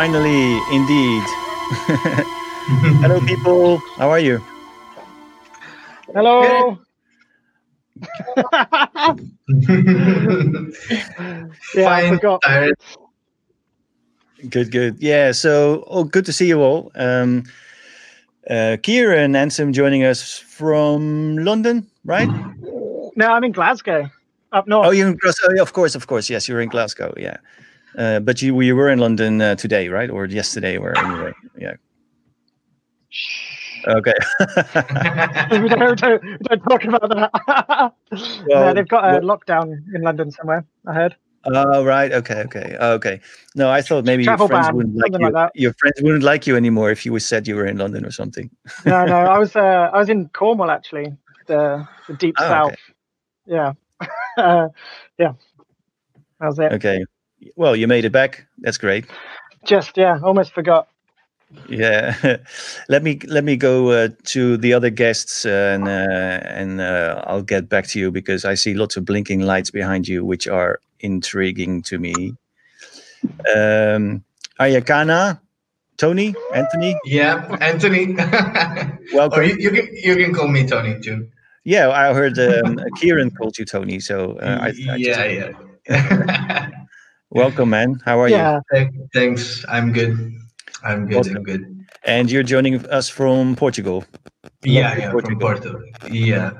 finally, indeed. Hello, people. How are you? Hello. yeah, I Fine, forgot. tired. Good, good. Yeah. So, oh, good to see you all. Um, uh, Kieran Ansem joining us from London, right? No, I'm in Glasgow, up north. Oh, you're in Glasgow. Oh, yeah, of course, of course. Yes, you're in Glasgow. Yeah. Uh, but you you were in London uh, today, right? Or yesterday, or anyway. Yeah. Okay. we, don't, we don't talk about that. Well, no, they've got a well- lockdown in London somewhere. I heard. Oh right, okay, okay, okay. No, I thought maybe your friends ban, wouldn't like you. like. Your friends wouldn't like you anymore if you said you were in London or something. No, no, I was uh, I was in Cornwall actually, the the deep Oh, south. okay. Yeah, uh, yeah. That was it. Okay. Well, you made it back. That's great. Just yeah, almost forgot. Yeah. let me let me go uh, to the other guests uh, and uh, and uh, I'll get back to you because I see lots of blinking lights behind you, which are intriguing to me. Um, Ayakana, Tony, Anthony, yeah, Anthony. welcome. or you, you can you can call me Tony too. Yeah, I heard um, Kieran called you Tony, so uh, I, I just- yeah, yeah. welcome, man. How are you? yeah, Thank- Thanks. I'm good. I'm good. Welcome. I'm good. And you're joining us from Portugal. Yeah, yeah, Portugal. from Porto. Yeah.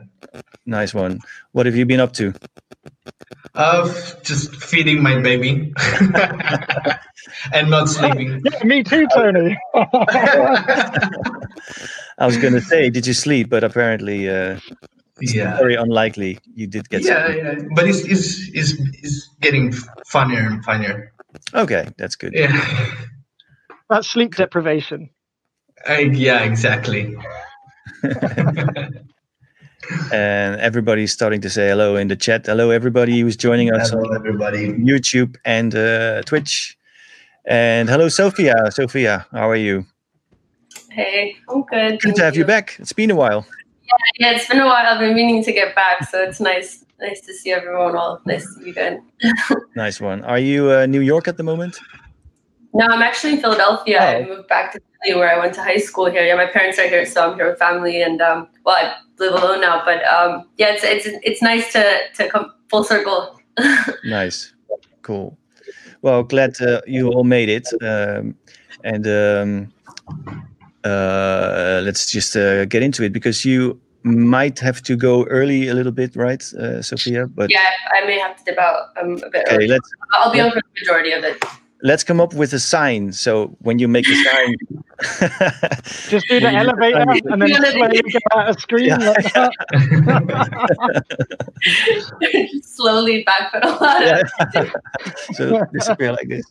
Nice one. What have you been up to? Uh, f- just feeding my baby and not sleeping. yeah, me too, Tony. I was going to say, did you sleep? But apparently, uh, it's yeah. very unlikely you did get Yeah, sleep. yeah, but it's, it's, it's, it's getting funnier and funnier. Okay, that's good. Yeah, That's sleep deprivation. I, yeah, exactly. And everybody's starting to say hello in the chat. Hello, everybody who's joining us Hello, on everybody. YouTube and uh, Twitch. And hello, Sophia. Sophia, how are you? Hey, I'm good. Good thank to have you back. It's been a while. Yeah, it's been a while. I've been meaning to get back, so it's nice, nice to see everyone. All nice to see you again. Nice one. Are you uh, New York at the moment? No, I'm actually in Philadelphia. I Oh. moved back to Philly where I went to high school here. Yeah, my parents are here, so I'm here with family, and um, well, I live alone now. But um, yeah, it's it's it's nice to to come full circle. Nice. Cool. Well, glad uh, you all made it. Um, and um, uh, let's just uh, get into it because you might have to go early a little bit, right, uh, Sophia? But yeah, I may have to dip out um, a bit. okay, early. let's I'll be on for the majority of it. let's come up with a sign. So when you make a sign, Just do the elevator and then Yeah. slowly get out a screen Yeah. like that. Slowly backpedal out. Yeah. so disappear like this.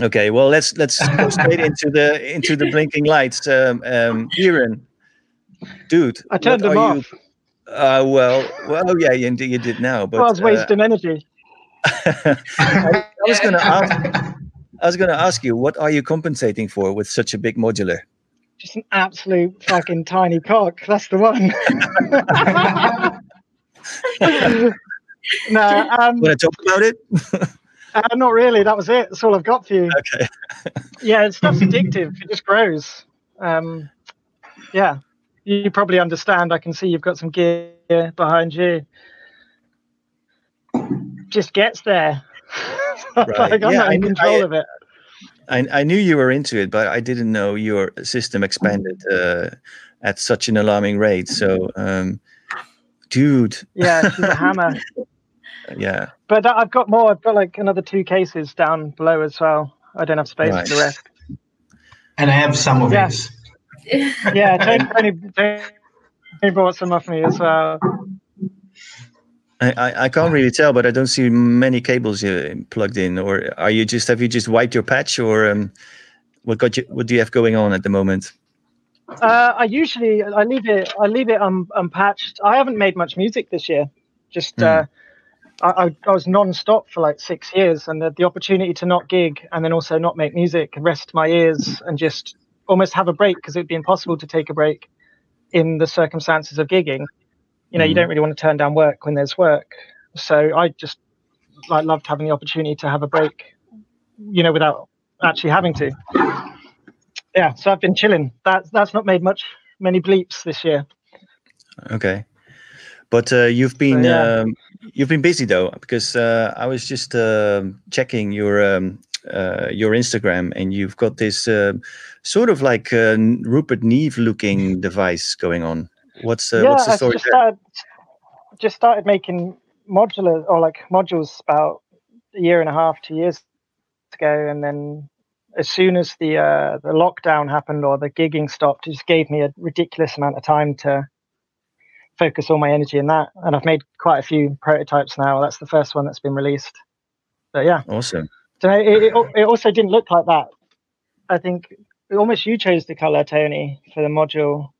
Okay, well let's let's go straight into the into the blinking lights. Um, um, Kieran, dude, I turned them are you- off. Uh, well, well, yeah, you, you did now, but Well, I was uh, wasting energy. I was gonna ask. I was gonna ask you, what are you compensating for with such a big modular? Just an absolute fucking tiny cock. That's the one. no, um, Want to talk about it? Uh, not really. That was it. That's all I've got for you. Okay. Yeah, it's stuff's addictive. It just grows. Um, yeah, you probably understand. I can see you've got some gear behind you. Just gets there. Right. like, I'm Yeah, not in kn- control I- of it. I, I knew you were into it, but I didn't know your system expanded uh, at such an alarming rate. So, um, dude, Yeah, she's a hammer. Yeah, But I've got more. I've got like another two cases down below as well. I don't have space Right. for the rest. and I have some of Yeah. these. Yeah, Tony, Tony, Tony brought some off me as well. I, I, I can't really tell, but I don't see many cables uh, plugged in. Or are you just have you just wiped your patch, or um, what got you? What do you have going on at the moment? Uh, I usually I leave it I leave it un, unpatched. I haven't made much music this year. Just uh, I, I, was non-stop for like six years, and the, the opportunity to not gig and then also not make music and rest my ears and just almost have a break because it'd be impossible to take a break in the circumstances of gigging. You know, you Mhm. don't really want to turn down work when there's work. So I just like loved having the opportunity to have a break, you know, without actually having to. Yeah, so I've been chilling. That's that's not made much many bleeps this year. Okay, but uh, you've been So, yeah. um, you've been busy though because uh, I was just uh, checking your um, uh, your Instagram and you've got this uh, sort of like uh, Rupert Neve looking device going on. What's uh, yeah, what's the story just there? started just started making modular or like modules about a year and a half, two years ago, and then as soon as the uh, the lockdown happened or the gigging stopped, it just gave me a ridiculous amount of time to focus all my energy in that. And I've made quite a few prototypes now. That's the first one that's been released. But yeah, Awesome. so it, it, it also didn't look like that. I think almost you chose the color, Tony, for the module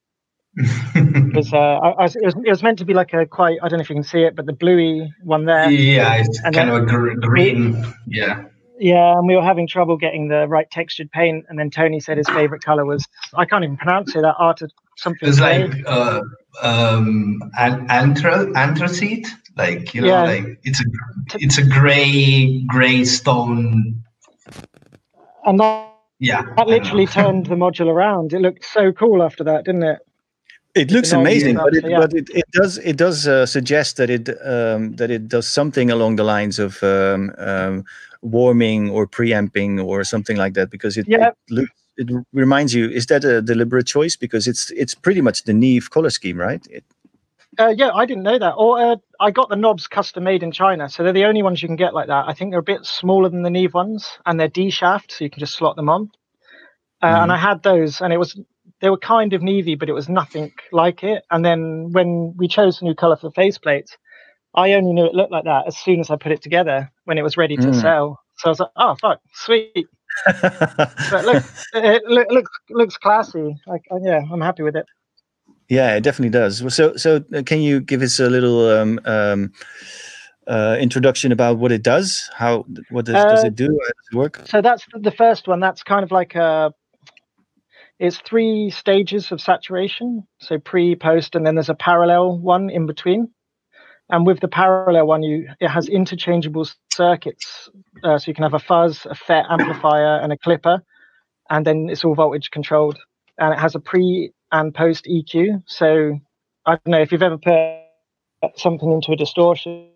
because uh, I, I was, it was it was meant to be like a quite I don't know if you can see it, but the bluey one there. yeah, it's And kind of a gr- green. Yeah. Yeah, and we were having trouble getting the right textured paint. And then Tony said his favorite color was I can't even pronounce it. That art something. It's gray. like uh, um, an anthra- anthracite. Like you know, Yeah. like it's a it's a gray gray stone. and that, Yeah. That literally turned the module around. It looked so cool after that, didn't it? It looks amazing, but it yeah. but it, it does it does uh, suggest that it um, that it does something along the lines of um, um, warming or preamping or something like that because it Yeah. it, looks, it reminds you. Is that a deliberate choice? Because it's it's pretty much the Neve color scheme, right? It, Uh, yeah, I didn't know that. Or uh, I got the knobs custom made in China, so they're the only ones you can get like that. I think they're a bit smaller than the Neve ones, and they're D shaft, so you can just slot them on. Uh, And I had those, and it was they were kind of Nevey, but it was nothing like it. And then when we chose a new color for the faceplates, I only knew it looked like that as soon as I put it together when it was ready to Mm. sell. So I was like, oh fuck, sweet. But look, it look, looks looks classy. Like uh, yeah, I'm happy with it. Yeah, it definitely does. So, so uh, can you give us a little um, um, uh, introduction about what it does? How what does, does Uh, it do? How does it work? so that's the- the first one that's kind of like a it's three stages of saturation so pre post and then there's a parallel one in between and with the parallel one you it has interchangeable circuits uh, so you can have a fuzz a fet amplifier and a clipper and then it's all voltage controlled. And it has a pre and post eq so i don't know if you've ever put something into a distortion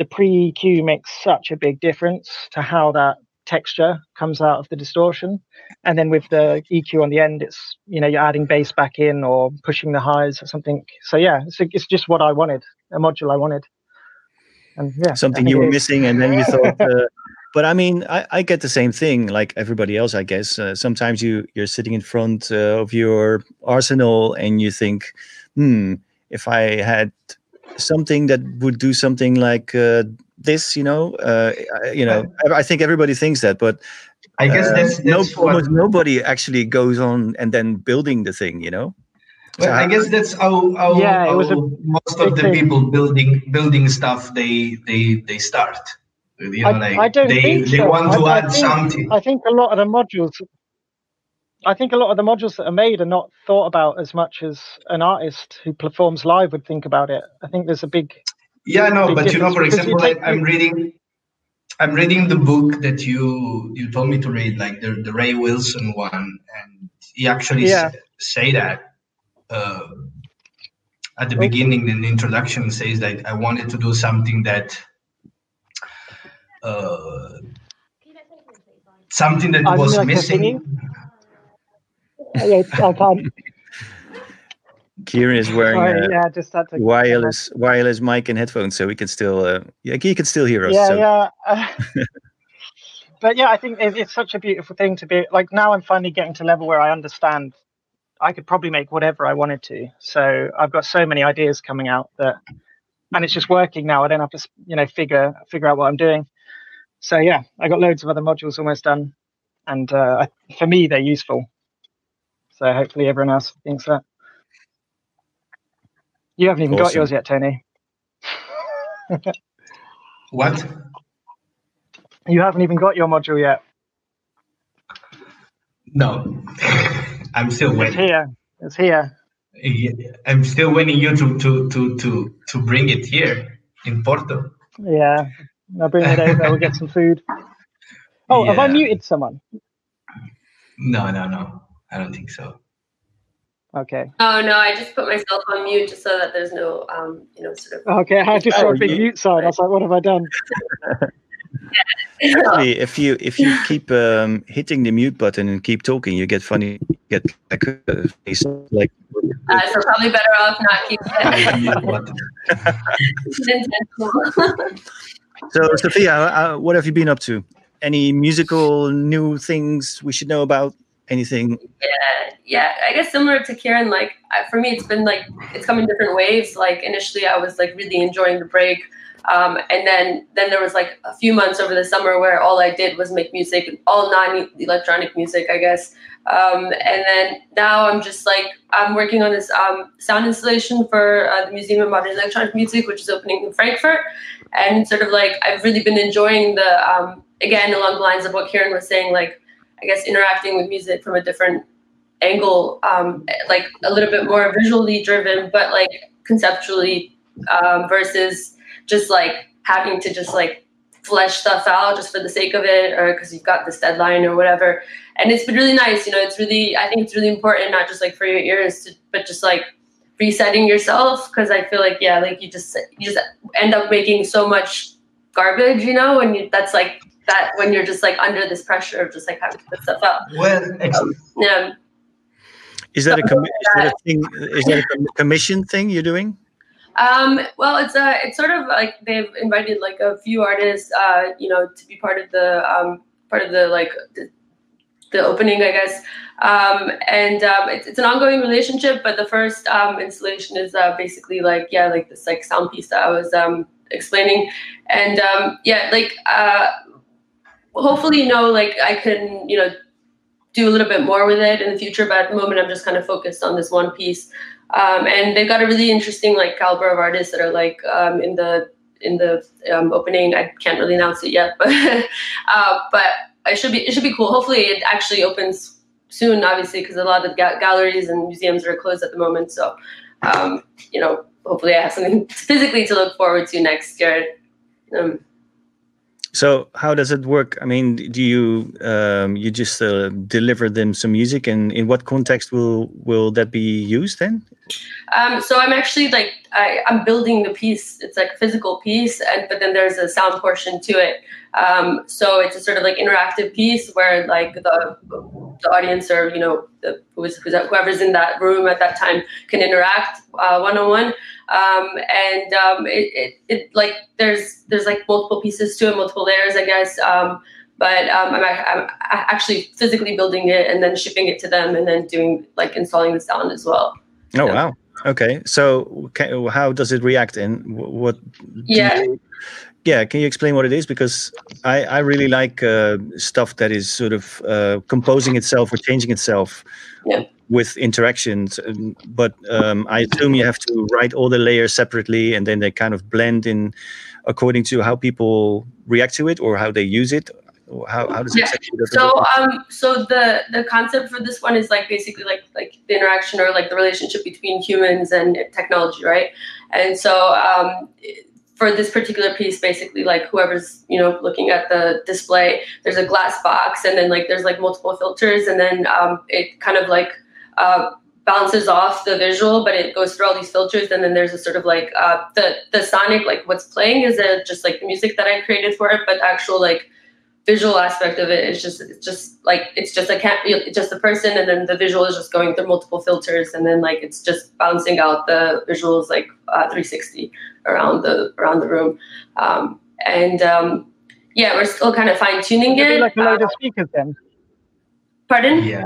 the pre EQ makes such a big difference to how that texture comes out of the distortion. And then with the EQ on the end, it's you know you're adding bass back in or pushing the highs or something. So yeah, it's, it's just what I wanted, a module I wanted. And yeah, something you were is. missing and then you thought uh, but i mean I, I get the same thing like everybody else i guess uh, sometimes you you're sitting in front uh, of your arsenal and you think hmm if i had something that would do something like uh, this you know uh, you know I, I think everybody thinks that but I guess uh, that's, no, that's what, almost nobody actually goes on and then building the thing you know well, I guess that's how, how, Yeah, it was a most of the thing. people building building stuff they they they start. You know, I- like I don't they think they so. want to I- I add think- something. I think a lot of the modules. I think a lot of the modules that are made are not thought about as much as an artist who performs live would think about it. I think there's a big Yeah, no, but you know, for difference, because you example, I, i'm reading, I'm reading the book that you you told me to read, like the the Ray Wilson one, and he actually Yeah. sa- say that uh, at the Okay. beginning. In the introduction, says that I wanted to do something that. Uh, something that I was like missing. yeah, I can't. Kieran is wearing a yeah, just had to. wireless wireless mic and headphones so we can still uh, yeah he can still hear us Yeah, so yeah. uh, but yeah, I think it, it's such a beautiful thing to be like. Now I'm finally getting to a level where I understand. I could probably make whatever I wanted to. So I've got so many ideas coming out that, and it's just working now. I don't have to, you know, figure figure out what I'm doing. So yeah, I got loads of other modules almost done, and uh, for me they're useful. So hopefully everyone else thinks that. You haven't even got yours yet, Tony. What? You haven't even got your module yet. No, I'm still waiting. It's waiting. here. It's here. I'm still waiting you to to to to to bring it here in Porto. Yeah. I'll bring it over. We'll get some food. Oh, have I muted someone? No, no, no. I don't think so. Okay. Oh no, I just put myself on mute just so that there's no, um, you know, sort of. Okay. I just saw a big mute sign. I was like, what have I done? Actually, if you if you keep um, hitting the mute button and keep talking, you get funny. Get like, uh, face like Uh, so probably better off not keeping it What? intentional. So, Sophia, uh, what have you been up to? Any musical new things we should know about? Anything? Yeah, yeah. I guess similar to Kieran, like for me, it's been like it's come in different waves. Like initially, I was like really enjoying the break, um, and then then there was like a few months over the summer where all I did was make music, all non-electronic music, I guess. Um, and then now I'm just like I'm working on this um, sound installation for uh, the Museum of Modern Electronic Music, which is opening in Frankfurt. And sort of like I've really been enjoying the um, again along the lines of what Kieran was saying, like I guess interacting with music from a different angle, um, like a little bit more visually driven, but like conceptually um, versus just like having to just like flesh stuff out just for the sake of it or because you've got this deadline or whatever. And it's been really nice, you know. It's really, I think it's really important, not just like for your ears, to, but just like resetting yourself because I feel like yeah, like you just you just end up making so much garbage, you know, and you, that's like that when you're just like under this pressure of just like having to put stuff up. Well, ex- Yeah. Is that a commi- is that a thing? Is that a commission thing you're doing? Um, well, it's a, it's sort of like they've invited like a few artists, uh, you know, to be part of the um, part of the like the, the opening, I guess. Um, and um, it's, it's an ongoing relationship, but the first um, installation is uh, basically like yeah, like this like sound piece that I was um, explaining, and um, yeah, like uh, hopefully, you know, like I can you know do a little bit more with it in the future, but at the moment, I'm just kind of focused on this one piece. Um, and they've got a really interesting like caliber of artists that are like um, in the in the um, opening. I can't really announce it yet, but uh, but it should be it should be cool. Hopefully, it actually opens soon. Obviously, because a lot of ga- galleries and museums are closed at the moment. So, um, you know, hopefully, I have something physically to look forward to next year. Um, So how does it work? I mean, do you um, you just uh, deliver them some music, and in what context will will that be used then? Um, so I'm actually like I, I'm building the piece. It's like a physical piece, and but then there's a sound portion to it. Um, so it's a sort of like interactive piece where like the the audience or you know the, who's, who's whoever's in that room at that time can interact one on one. And um, it, it, it like there's there's like multiple pieces to it, multiple layers, I guess. Um, but um, I'm, I'm actually physically building it and then shipping it to them, and then doing like installing the sound as well. Oh Yeah. wow. Okay. So ca how does it react and wh- what? Yeah. you- yeah. Can you explain what it is? Because I I really like uh, stuff that is sort of uh, composing itself or changing itself. Yeah. With interactions, um, but um, I assume you have to write all the layers separately, and then they kind of blend in according to how people react to it or how they use it. How, how does it Yeah. it So um so the the concept for this one is like basically like like the interaction or like the relationship between humans and technology, right? And so um for this particular piece, basically like whoever's you know looking at the display, there's a glass box and then like there's like multiple filters and then um it kind of like uh bounces off the visual, but it goes through all these filters, and then there's a sort of like uh, the the sonic like what's playing is a, just like the music that I created for it, but actual like visual aspect of it is just it's just like it's just a cat just a person and then the visual is just going through multiple filters and then like it's just bouncing out the visuals like uh, 360 around the around the room um, and um, yeah we're still kind of fine tuning It'd be it like a load Uh, of speakers then. pardon yeah.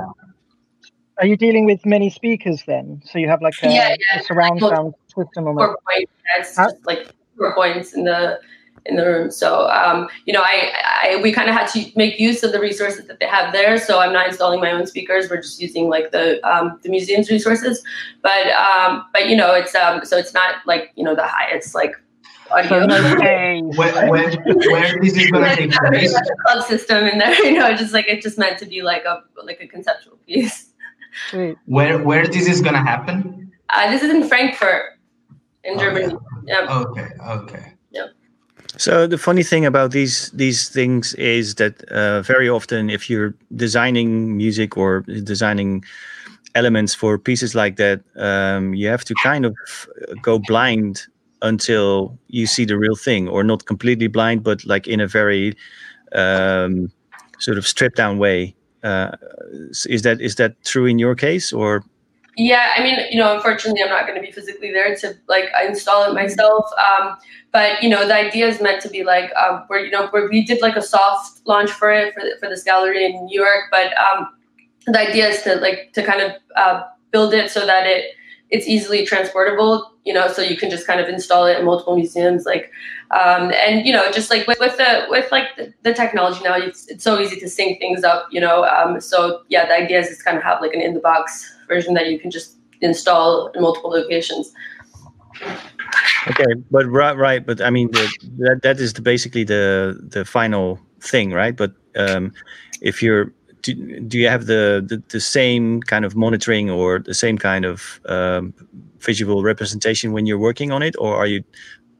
Are you dealing with many speakers then? So you have like a, Yeah, yeah. a surround sound system almost. four points. Just like four points in the in the room. So um, you know, I, I we kind of had to make use of the resources that they have there. So I'm not installing my own speakers. We're just using like the um, the museum's resources. But um, but you know, it's um, so it's not like you know the highest like audio. So no bass. Where, where, where this is gonna like, take not really place? a club system in there, you know, just like it's just meant to be like a like a conceptual piece. Sweet. Where where this is gonna happen? Uh, this is in Frankfurt, in Oh, Germany. Yeah. Okay, okay. So the funny thing about these these things is that uh, very often, if you're designing music or designing elements for pieces like that, um, you have to kind of go blind until you see the real thing, or not completely blind, but like in a very um, sort of stripped down way. Uh, is that is that true in your case, or? Yeah, I mean, you know, unfortunately, I'm not going to be physically there to like install it myself. Um, but you know, the idea is meant to be like um, where you know where we did like a soft launch for it for, for this gallery in New York. But um, the idea is to like to kind of uh, build it so that it it's easily transportable you know so you can just kind of install it in multiple museums like um, and you know just like with, with the with like the, the technology now it's, it's so easy to sync things up you know um, so yeah the idea is to kind of have like an in the box version that you can just install in multiple locations okay but right right but i mean the, that that is the, basically the the final thing right but um, if you're do, do you have the, the, the same kind of monitoring or the same kind of um, visual representation when you're working on it, or are you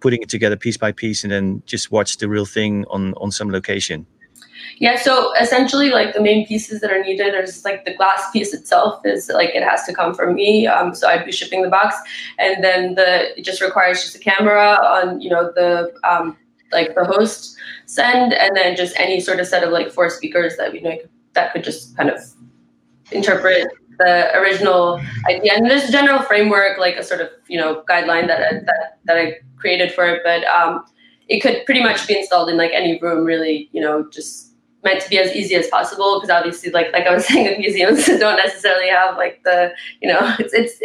putting it together piece by piece and then just watch the real thing on on some location? Yeah, so essentially, like the main pieces that are needed are just like the glass piece itself is like it has to come from me. Um, so I'd be shipping the box, and then the it just requires just a camera on you know the um, like the host send, and then just any sort of set of like four speakers that you know that could just kind of interpret the original idea. And there's a general framework, like a sort of you know guideline that I, that that I created for it, but um, it could pretty much be installed in like any room, really. You know, just meant to be as easy as possible because obviously, like like I was saying, the museums don't necessarily have like the you know it's it's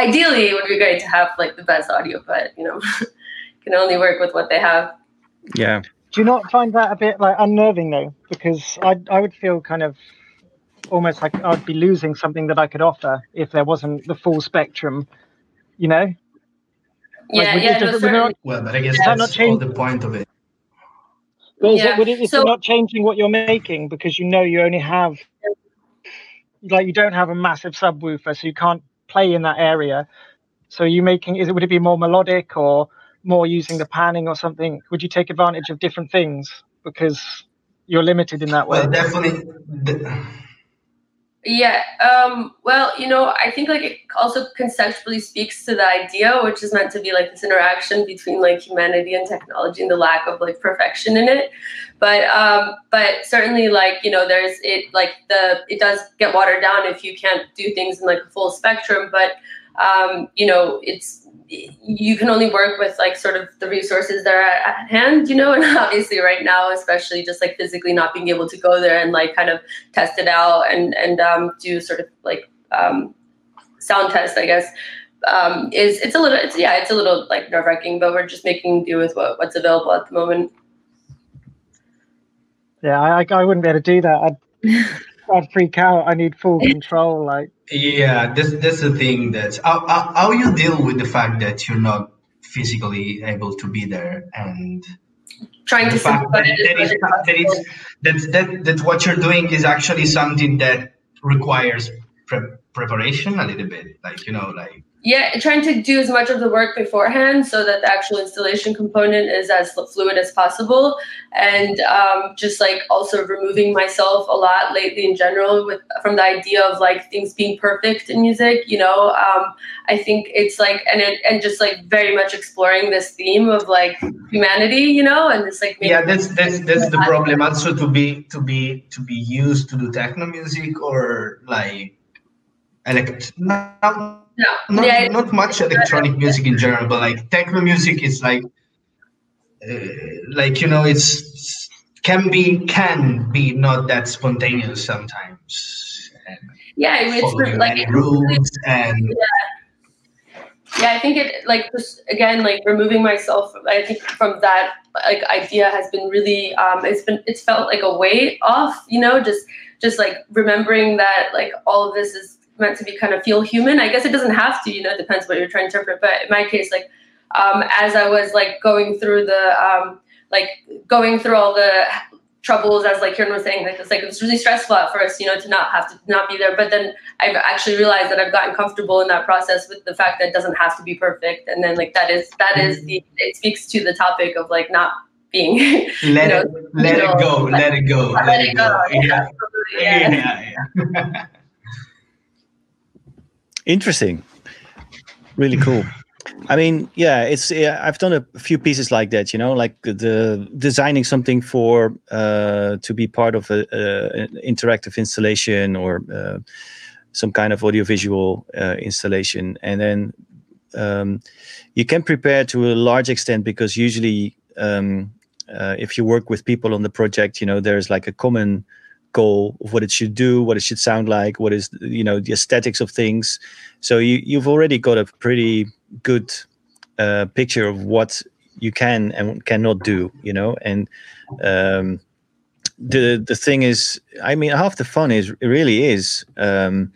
ideally it would be great to have like the best audio, but you know can only work with what they have. Yeah. Do you not find that a bit like unnerving though? Because I I would feel kind of almost like I'd be losing something that I could offer if there wasn't the full spectrum, you know? Yeah, like, yeah. No, not, well, but I guess that's not all the point of it. But yeah. it, it, so, not changing what you're making because you know you only have, like, you don't have a massive subwoofer, so you can't play in that area. So you making is it would it be more melodic or more using the panning or something? Would you take advantage of different things because you're limited in that way? Well, definitely. The yeah. Um, well, you know, I think like it also conceptually speaks to the idea, which is meant to be like this interaction between like humanity and technology and the lack of like perfection in it. But um, but certainly like you know, there's it like the it does get watered down if you can't do things in like a full spectrum. But um, you know, it's you can only work with like sort of the resources that are at hand, you know, and obviously right now, especially just like physically not being able to go there and like kind of test it out and and um, do sort of like um, sound test, I guess, um, is it's a little it's yeah it's a little like nerve wracking, but we're just making do with what, what's available at the moment. Yeah, I I wouldn't be able to do that. I'd I'd freak out. I need full control, like. Yeah, that's that's the thing. That how, how, how you deal with the fact that you're not physically able to be there and trying to fact that, that, is, that, is, that, that, that what you're doing is actually something that requires pre- preparation a little bit like you know like yeah trying to do as much of the work beforehand so that the actual installation component is as fluid as possible. And um, just like also removing myself a lot lately in general with from the idea of like things being perfect in music you know? Um, i think it's like and it, and just like very much exploring this theme of like humanity you know? And it's like yeah that's that's that's the problem. Also to be to be to be used to do techno music or like elect now no, not, yeah, not much electronic music in general, but like techno music is like, uh, like you know, it's can be can be not that spontaneous sometimes. And yeah, it's like rules and. Yeah. yeah, I think it like just again like removing myself. I think from that like idea has been really um, it's been it's felt like a weight off. You know, just just like remembering that like all of this is meant to be kind of feel human. I guess it doesn't have to, you know, it depends what you're trying to interpret. But in my case, like um, as I was like going through the um, like going through all the troubles as like Kieran was saying, like it's like it was really stressful at first, you know, to not have to not be there. But then I've actually realized that I've gotten comfortable in that process with the fact that it doesn't have to be perfect. And then like that is that is the it speaks to the topic of like not being let know, it let it go let- let it go let, it go. yeah yeah. yeah, yeah. Interesting. Really cool. I mean, yeah, it's yeah, I've done a few pieces like that. You know, like the designing something for uh, to be part of a, a an interactive installation or uh, some kind of audiovisual uh, installation, and then um, you can prepare to a large extent because usually, um, uh, if you work with people on the project, you know, there's like a common goal of what it should do, what it should sound like, what is you know the aesthetics of things. So you you've already got a pretty good uh, picture of what you can and cannot do, you know. And um, the the thing is, I mean, half the fun is really is um,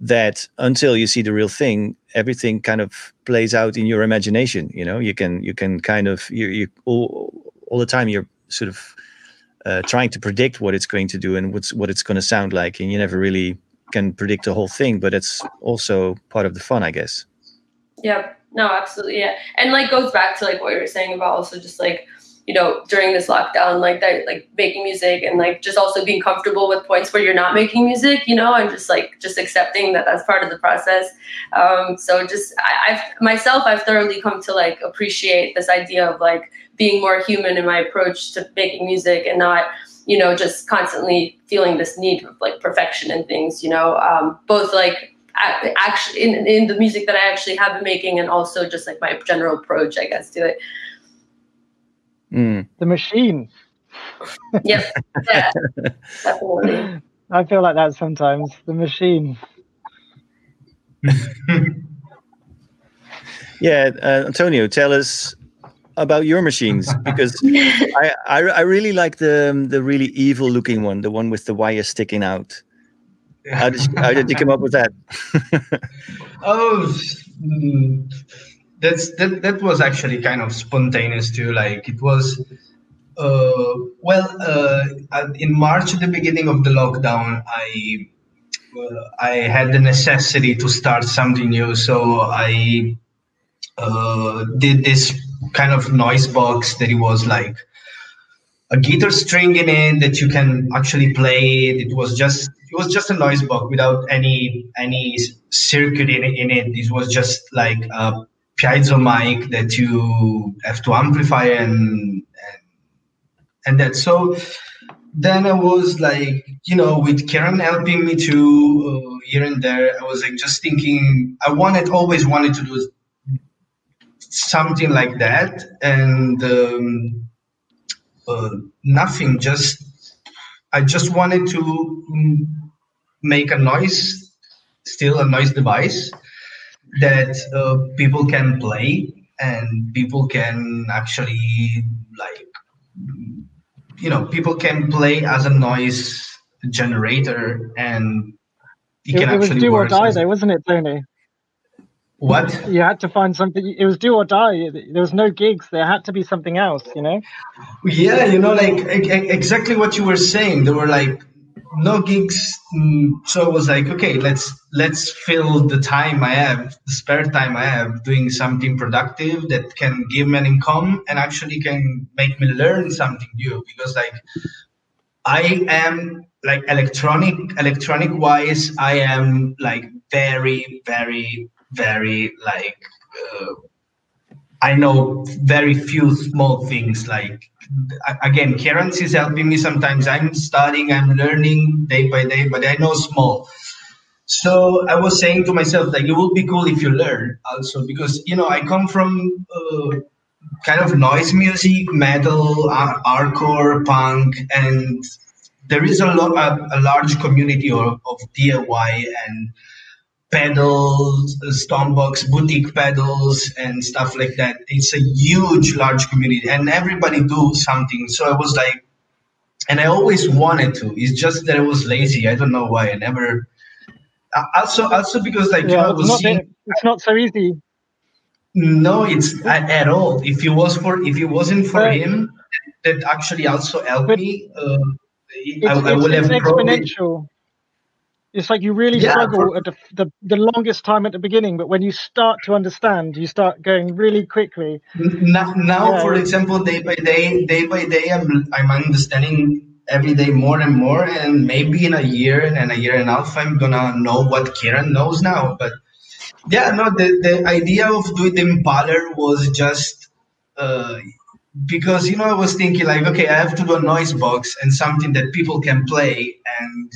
that until you see the real thing, everything kind of plays out in your imagination. You know, you can you can kind of you you all, all the time you're sort of uh, trying to predict what it's going to do and what's what it's going to sound like, and you never really can predict the whole thing. But it's also part of the fun, I guess. Yeah. No, absolutely. Yeah. And like goes back to like what you were saying about also just like, you know, during this lockdown, like that, like making music and like just also being comfortable with points where you're not making music, you know, and just like just accepting that that's part of the process. Um, so just I, I've myself, I've thoroughly come to like appreciate this idea of like being more human in my approach to making music and not, you know, just constantly feeling this need of like perfection and things, you know, um, both like a- actually in, in the music that I actually have been making and also just like my general approach, I guess, to it. Mm. The machine. Yep. Yeah. Definitely. I feel like that sometimes. The machine. Yeah, uh, Antonio, tell us about your machines because I, I I really like the the really evil looking one, the one with the wire sticking out. How did you, how did you come up with that? Oh, mm, that's that. That was actually kind of spontaneous too. Like it was. Uh, well, uh, in March, at the beginning of the lockdown, I uh, I had the necessity to start something new. So I uh, did this kind of noise box that it was like a guitar string in it that you can actually play it. It was just it was just a noise box without any any circuit in it. In it. It was just like a piezo mic that you have to amplify and and, and that. So then I was like, you know, with Kieran helping me to uh, here and there, I was like just thinking. I wanted always wanted to do something like that, and. Um, uh, nothing just i just wanted to mm, make a noise still a noise device that uh, people can play and people can actually like you know people can play as a noise generator and it It, was do or die, though, wasn't it, Tony? What You had to find something. It was do or die. There was no gigs. There had to be something else, you know? Yeah, you know, like exactly what you were saying. There were like no gigs, mm, so I was like, okay, let's let's fill the time I have, the spare time I have, doing something productive that can give me an income and actually can make me learn something new. Because like I am like electronic electronic wise, I am like very very very like. Uh, I know very few small things. Like again, Kieran is helping me sometimes. I'm studying, I'm learning day by day, but I know small. So I was saying to myself, like it would be cool if you learn also because you know I come from uh, kind of noise music, metal, ar- hardcore, punk, and there is a lot a, a large community of, of DIY and pedals, Stompbox, boutique pedals, and stuff like that. It's a huge, large community, and everybody do something. So I was like, and I always wanted to. It's just that I was lazy. I don't know why. I never. Uh, Also, also because like you know, it's not, seeing. that- it's not so easy. No, it's at, at all. If it was for, if it wasn't for But- him, that actually also helped me. Uh, It's, I, I would have probably. It's like you really Yeah, struggle for- at the, the the longest time at the beginning, but when you start to understand, you start going really quickly. Now, now Yeah. for example, day by day, day by day, I'm I'm understanding every day more and more, and maybe in a year and a year and a half, I'm gonna know what Kieran knows now. But yeah, no, the the idea of doing the impaler was just uh, because you know I was thinking like, okay, I have to do a noise box and something that people can play, and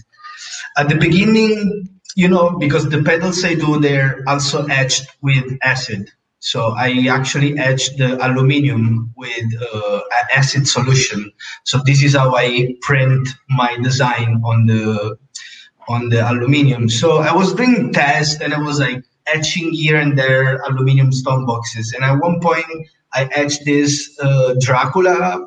at the beginning, you know, because the pedals I do, they're also etched with acid. So I actually etched the aluminum with uh, an acid solution. So this is how I print my design on the on the aluminum. So I was doing tests and I was like etching here and there aluminum stone boxes. And at one point, I etched this uh, Dracula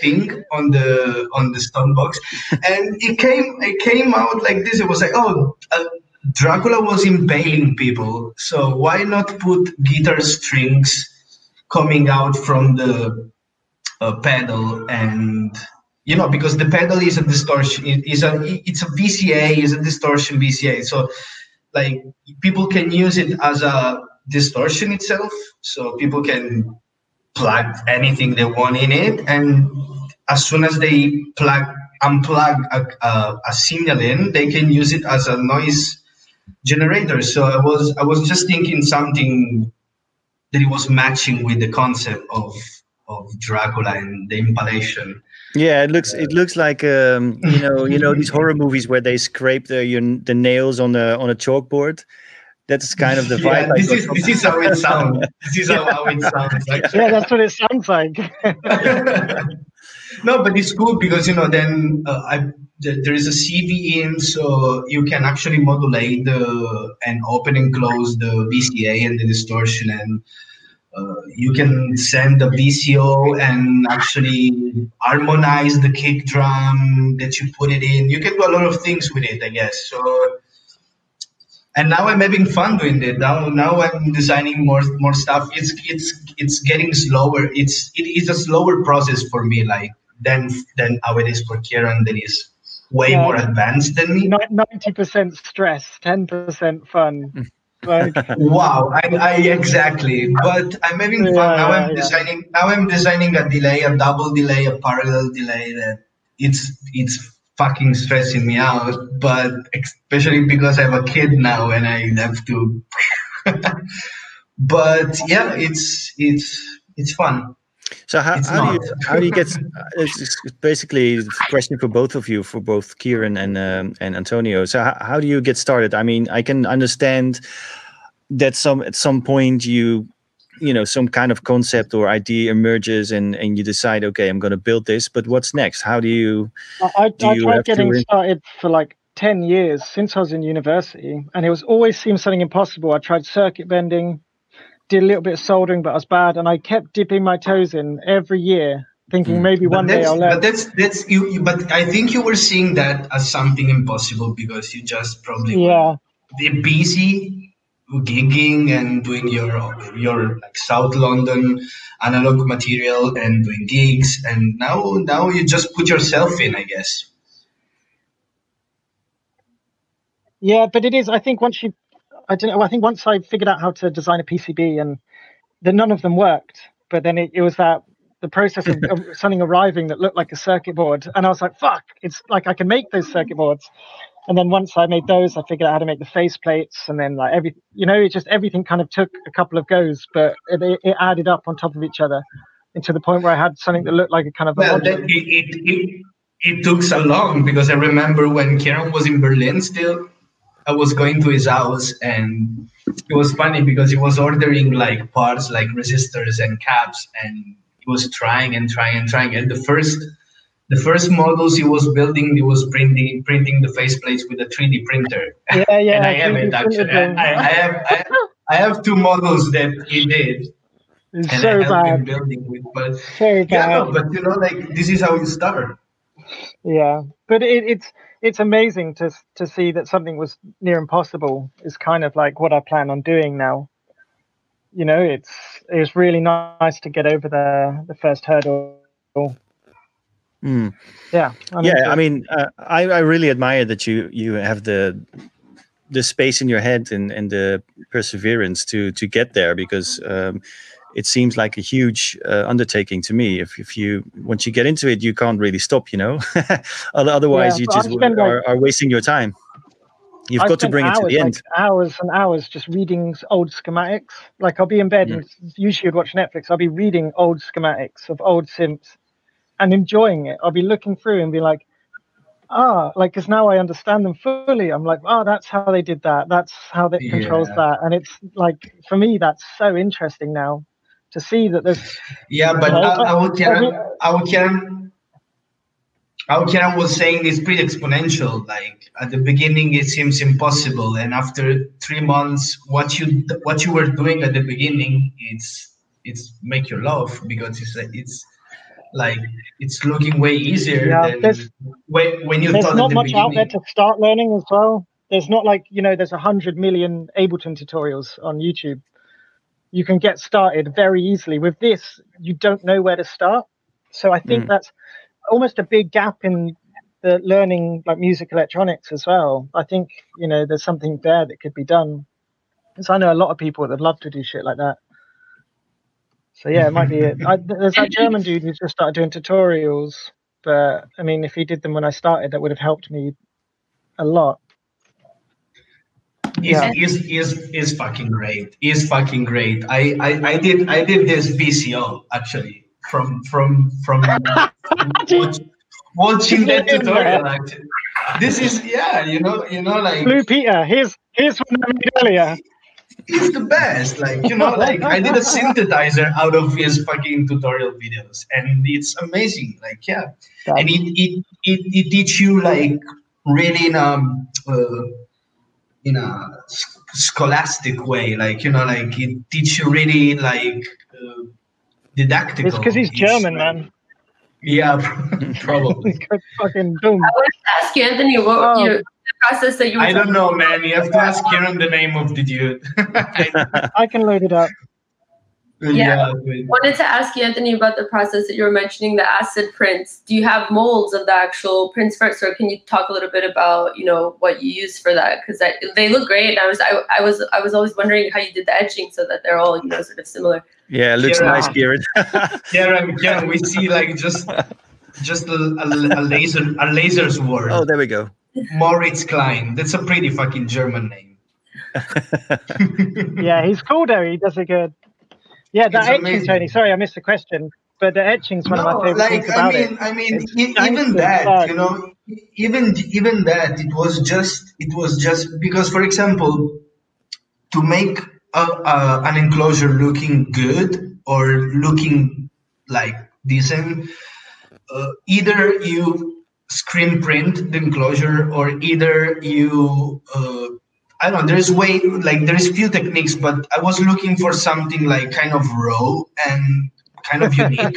thing on the on the stone box, and it came it came out like this. It was like, oh, uh, Dracula was impaling people, so why not put guitar strings coming out from the uh, pedal and you know because the pedal is a distortion is a it's a VCA is a distortion VCA so like people can use it as a distortion itself. So people can plug anything they want in it and as soon as they plug unplug a, a, a signal in they can use it as a noise generator so i was i was just thinking something that it was matching with the concept of of dracula and the impalation Yeah, it looks it looks like um, you know you know these horror movies where they scrape the your, the nails on a on a chalkboard. That's kind of the vibe. yeah, this is this is how it sounds this is how, how it sounds actually. Yeah, that's what it sounds like. no, but it's cool because you know then uh, I th- there is a CV in, so you can actually modulate the and open and close the VCA and the distortion, and uh, you can send the VCO and actually harmonize the kick drum that you put it in. You can do a lot of things with it, I guess. So. And now I'm having fun doing it. Now, now I'm designing more more stuff. It's it's it's getting slower. It's it is a slower process for me, like than than how it is for Kieran. That is way Yeah. more advanced than me. Ninety percent stress, ten percent fun. Like, Wow, I, I exactly. But I'm having fun. Yeah, now I'm yeah. designing. Now I'm designing a delay, a double delay, a parallel delay. That it's it's fucking stressing me out. But especially because I have a kid now and I have to. but yeah, it's it's it's fun. So how, how do you how do you get? It's it's basically a question for both of you, for both Kieran and um, and Antonio. So how, how do you get started? I mean, I can understand that some at some point you you know some kind of concept or idea emerges and and you decide okay i'm going to build this but what's next how do you I, I, Do I you tried have to getting started for like 10 years since I was in university, and it was always seemed something impossible. I tried circuit bending, did a little bit of soldering, but I was bad, and I kept dipping my toes in every year, thinking Mm. maybe But one day I'll learn. but learn. that's that's you. you- But I think you were seeing that as something impossible because you just probably Yeah, be busy gigging and doing your your like South London analog material and doing gigs and now now you just put yourself in I guess yeah, but it is. I think once you, I don't know. I think once I figured out how to design a PCB, and then none of them worked. But then it, it was that the process of, of something arriving that looked like a circuit board, and I was like, "Fuck!" It's like I can make those circuit boards. And then once I made those, I figured out how to make the face plates, and then like every, you know, it just everything kind of took a couple of goes, but it, it, added up on top of each other, into the point where I had something that looked like a kind of well it, it, it it took so long because I remember when Kieran was in Berlin still I was going to his house and it was funny because he was ordering like parts like resistors and caps and he was trying and trying and trying. And the first the first models he was building he was printing printing the faceplates with a 3D printer Yeah, yeah. and I have 3D it actually printed I, them. I have I, I have two models that he did It's and so I helped him building with but so yeah no, but you know like this is how you started. Yeah, but it, it's it's amazing to to see that something was near impossible is kind of like what I plan on doing now. You know, it's it's really nice to get over the the first hurdle. Mm. Yeah. I'm yeah into i mean uh, I, I really admire that you you have the the space in your head and, and the perseverance to to get there because um, it seems like a huge uh, undertaking to me if, if you once you get into it you can't really stop you know otherwise Yeah, you I just like- are, are wasting your time you've I got to bring it to hours, the end like, hours and hours just reading old schematics. Like I'll be in bed Mm. and usually I'd watch Netflix. I'll be reading old schematics of old Sims and enjoying it. I'll be looking through and be like, ah, like because now I understand them fully. I'm like, oh, that's how they did that. That's how that controls that. And it's like for me, that's so interesting now to see that there's Yeah, but our Kieran, our Kieran, our Kieran was saying it's pretty exponential. Like at the beginning, it seems impossible, and after three months, what you what you were doing at the beginning, it's it's make you laugh because it's it's like it's looking way easier Yeah, than when when you there's thought not the much out there to start learning as well. There's not like you know, there's a hundred million Ableton tutorials on YouTube. You can get started very easily. With this, you don't know where to start. So I think Mm. that's almost a big gap in the learning like music electronics as well. I think you know there's something there that could be done. Because I know a lot of people that love to do shit like that. So yeah, it might be it. I, there's that German dude who just started doing tutorials, but I mean, if he did them when I started, that would have helped me a lot. is Yeah. is is is fucking great. Is fucking great. I, I I did I did this VCO actually from from from watch, watching that tutorial. Actually, this is yeah. You know you know like Blue Peter, here's here's one I made earlier. He's the best. Like you know like I did a synthesizer out of his fucking tutorial videos, and it's amazing. Like yeah, and it it it, it teach you like really in a uh, in a s- scholastic way like you know like it teach you really like uh, didactical It's because he's German, like- man. yeah probably He's got fucking boom. I wanted to ask you, Anthony, what Oh. you, the process that you were i don't know man you have to ask Kieran the name of the dude I can load it up. yeah, but- wanted to ask you, Anthony, about the process that you were mentioning, the acid prints. Do you have molds of the actual prints first, or can you talk a little bit about, you know, what you use for that? Because they look great. And I was, I, I was, I was always wondering how you did the etching so that they're all, you know, sort of similar. yeah looks Yeah. nice Kieran. Kieran, Kieran, we see like just just a, a, a laser a laser's word oh there we go moritz klein that's a pretty fucking german name Yeah, he's cool though. He does it good. Yeah, that It's etching, amazing. Tony. Sorry, I missed the question. But the etching's one of my favorite like things I about mean, it. I mean, It's even that, style. you know, even even that, it was just, it was just because, for example, to make a, a, an enclosure looking good or looking like decent, uh, either you screen print the enclosure or either you. Uh, I don't know. There's way like there's few techniques, but I was looking for something like kind of raw and kind of unique.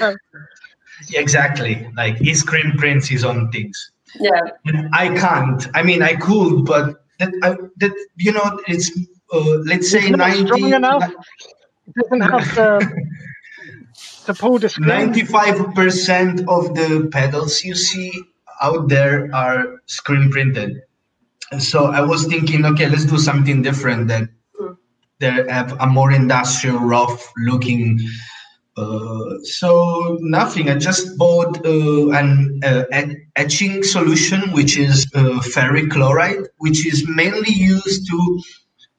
Exactly. Like he screen prints his own things. Yeah. And I can't. I mean, I could, but that I, that you know, it's uh, let's say It's ninety. strong enough. It doesn't have the to pull the 95% of the pedals you see out there are screen printed. And so I was thinking, okay, let's do something different that they have a more industrial, rough looking. Uh, so nothing. I just bought uh, an uh, etching solution, which is uh, ferric chloride, which is mainly used to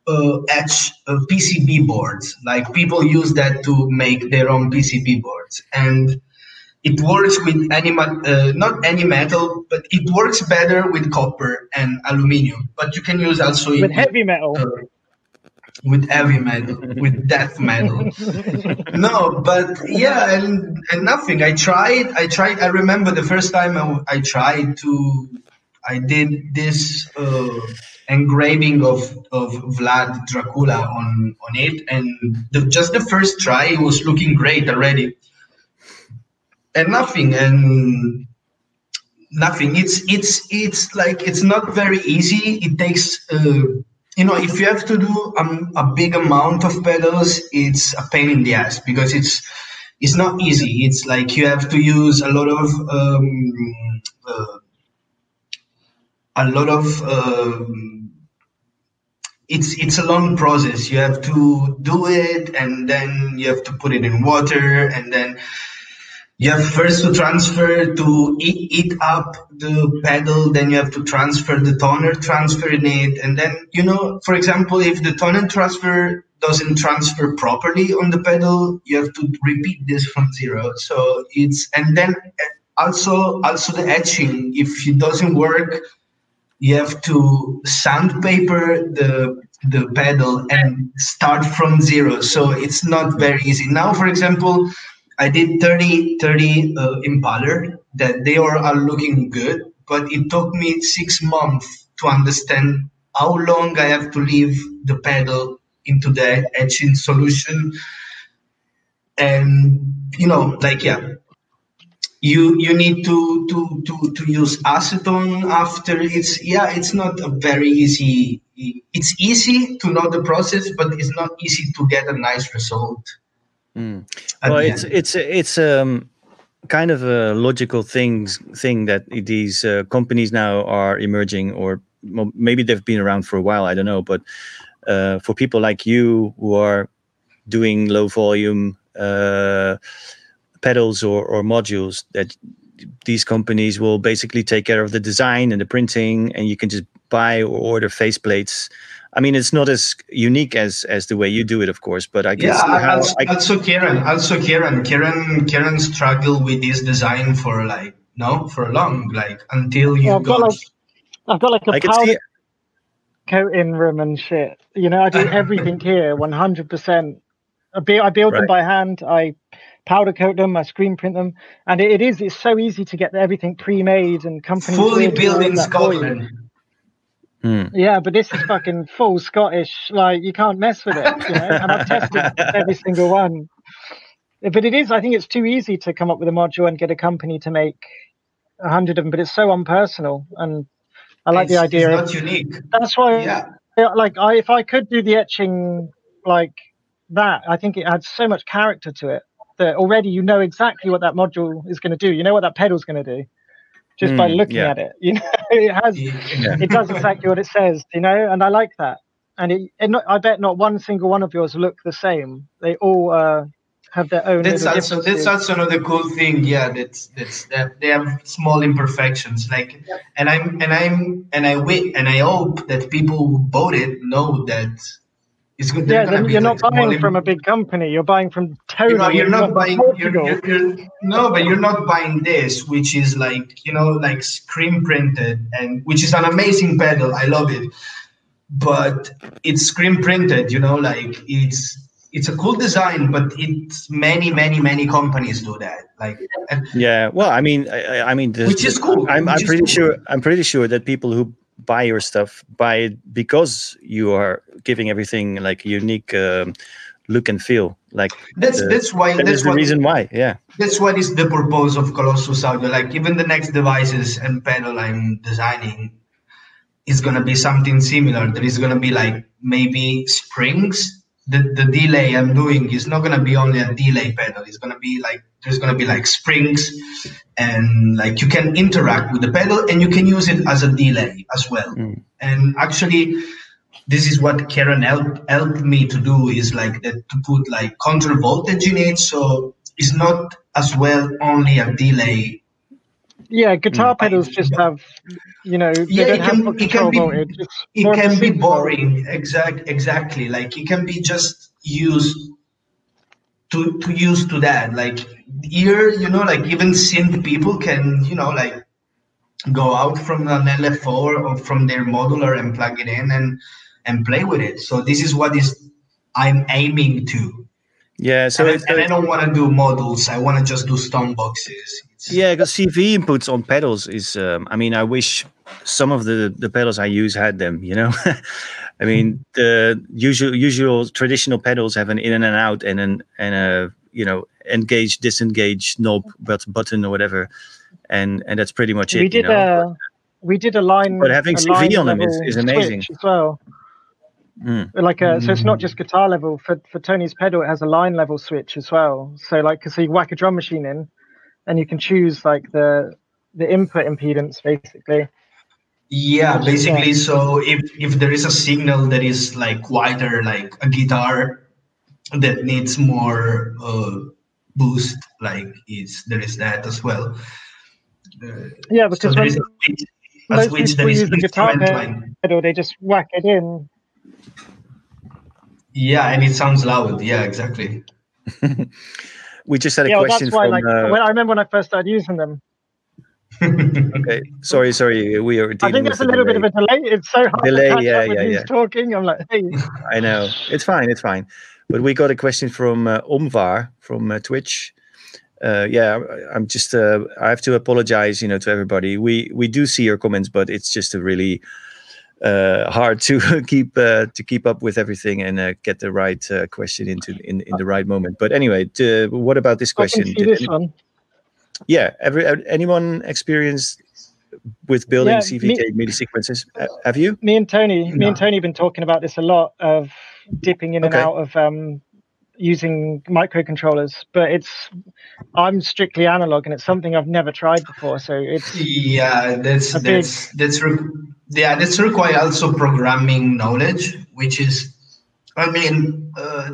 uh, etch uh, PCB boards. Like people use that to make their own PCB boards, and it works with any uh, not any metal, but it works better with copper and aluminium. But you can use also with it heavy metal. uh, with heavy metal, with death metal. no, but yeah, and, and nothing. I tried. I tried. I remember the first time I, I tried to. I did this uh, engraving of of Vlad Dracula on on it, and the, just the first try it was looking great already. And nothing, and nothing. It's it's it's like it's not very easy. It takes. Uh, you know, if you have to do um, a big amount of pedals, it's a pain in the ass because it's it's not easy. It's like you have to use a lot of um, uh, a lot of um, it's it's a long process. You have to do it, and then you have to put it in water, and then you have first to transfer to eat, eat up the pedal then you have to transfer the toner transfer in it and then you know for example if the toner transfer doesn't transfer properly on the pedal you have to repeat this from zero. So it's and then also also the etching. If it doesn't work you have to sandpaper the the pedal and start from zero. So it's not very easy. Now for example I did 30, 30 uh, Impaler that they are, are looking good, but it took me six months to understand how long I have to leave the pedal into the etching solution. And, you know, like, yeah, you you need to to to to use acetone after it's yeah it's not a very easy it's easy to know the process but it's not easy to get a nice result Mm. Well, it's it's it's um kind of a logical things thing that these uh, companies now are emerging, or maybe they've been around for a while. I don't know, but uh, for people like you who are doing low volume uh, pedals or, or modules, that these companies will basically take care of the design and the printing, and you can just buy or order faceplates I mean, it's not as unique as as the way you do it, of course. But I guess yeah, how also, I, also Karen, also Karen, Kieran, Kieran struggled with this design for like no, for long, like until you I've got, got like, I've got like a powder coating room and shit. You know, I do everything here, one hundred percent. I build, I build right. them by hand. I powder coat them, I screen print them, and it, it is. It's so easy to get everything pre-made and companies fully built in Scotland. Mm. Yeah, but this is fucking full Scottish. Like you can't mess with it. You know? and I've tested every single one. But it is. I think it's too easy to come up with a module and get a company to make a hundred of them. But it's so unpersonal, and I like it's, the idea. It's not of, unique. That's why. Yeah. Like I, if I could do the etching like that, I think it adds so much character to it that already you know exactly what that module is going to do. You know what that pedal's going to do just mm, by looking yeah. at it. You know, it has yeah. it does exactly what it says. You know, and I like that. And it, it not, I bet not one single one of yours look the same. They all uh, have their own. That's also that's also another cool thing. Yeah, that's that's that they have small imperfections. Like, yep. and I'm and I'm and I wait and I hope that people who bought it know that it's good. Yeah, then you're not buying from a big company. You're buying from Tony. You know, you're not buying. You're, you're, you're, no, but you're not buying this, which is like you know, like screen printed, and which is an amazing pedal. I love it, but it's screen printed. You know, like it's it's a cool design, but it's many, many, many companies do that. Like, yeah. Well, I mean, I, I mean, which is cool. I'm, I'm pretty cool. sure. I'm pretty sure that people who buy your stuff buy it because you are giving everything like unique um, look and feel like that's the, that's why that that's the reason why yeah. That's what is the purpose of colossus audio. Like even the next devices and pedal i'm designing is going to be something similar. There is going to be like maybe springs. The, the delay I'm doing is not gonna be only a delay pedal. It's gonna be like there's gonna be like springs and like you can interact with the pedal and you can use it as a delay as well. Mm. And actually this is what Karen helped helped me to do is like that to put like control voltage in it so it's not as well only a delay yeah, guitar mm. pedals just have, you know, yeah, it can, it can be, it can be boring. Exact, exactly. Like it can be just used to to use to that. Like here, you know, like even synth people can, you know, like go out from an LFO or from their modular and plug it in and and play with it. So this is what is I'm aiming to. Yeah, so and, and I don't want to do models. I want to just do stomp boxes. Yeah, because CV inputs on pedals is. Um, I mean, I wish some of the the pedals I use had them. You know, I mean, the usual usual traditional pedals have an in and an out and an and a you know engage disengage knob but button or whatever, and and that's pretty much it. We did you know? a we did a line. But having CV on them is, is amazing as well. Mm. Like a, so, it's not hmm. just guitar level. For for Tony's pedal, it has a line level switch as well. So like, so you whack a drum machine in, and you can choose like the the input impedance basically. Yeah, basically. So if if there is a signal that is like wider, like a guitar that needs more uh, boost, like is there is that as well. Uh, Yeah, so because there when is a switch, a most switch people that is use the guitar instrument line. pedal, they just whack it in. Yeah, and it sounds loud. Yeah, exactly. We just had a Yeah, well, that's why. from. Like, uh, when I remember when I first started using them. okay, sorry, sorry, we are I think with there's a a little bit of a delay. It's so hard Delay, to catch yeah, up yeah, who's yeah. talking. I'm like, hey, I know it's fine, it's fine. But we got a question from uh, Omvar from uh, Twitch. Uh, yeah, I'm just. Uh, I have to apologize, you know, to everybody. We we do see your comments, but it's just a really uh, hard to keep uh, to keep up with everything and uh, get the right uh, question into in, in the right moment. But anyway, t- what about this question? can see Did this one. yeah, every anyone experienced with building Yeah, CVK me- MIDI sequences? Uh, Have you? Me and Tony, me and Tony have been talking about this a lot of dipping in and out of um, using microcontrollers, but it's I'm strictly analog and it's something I've never tried before. So it's Yeah, that's A big- that's that's re- yeah that's require also programming knowledge, which is, I mean, uh,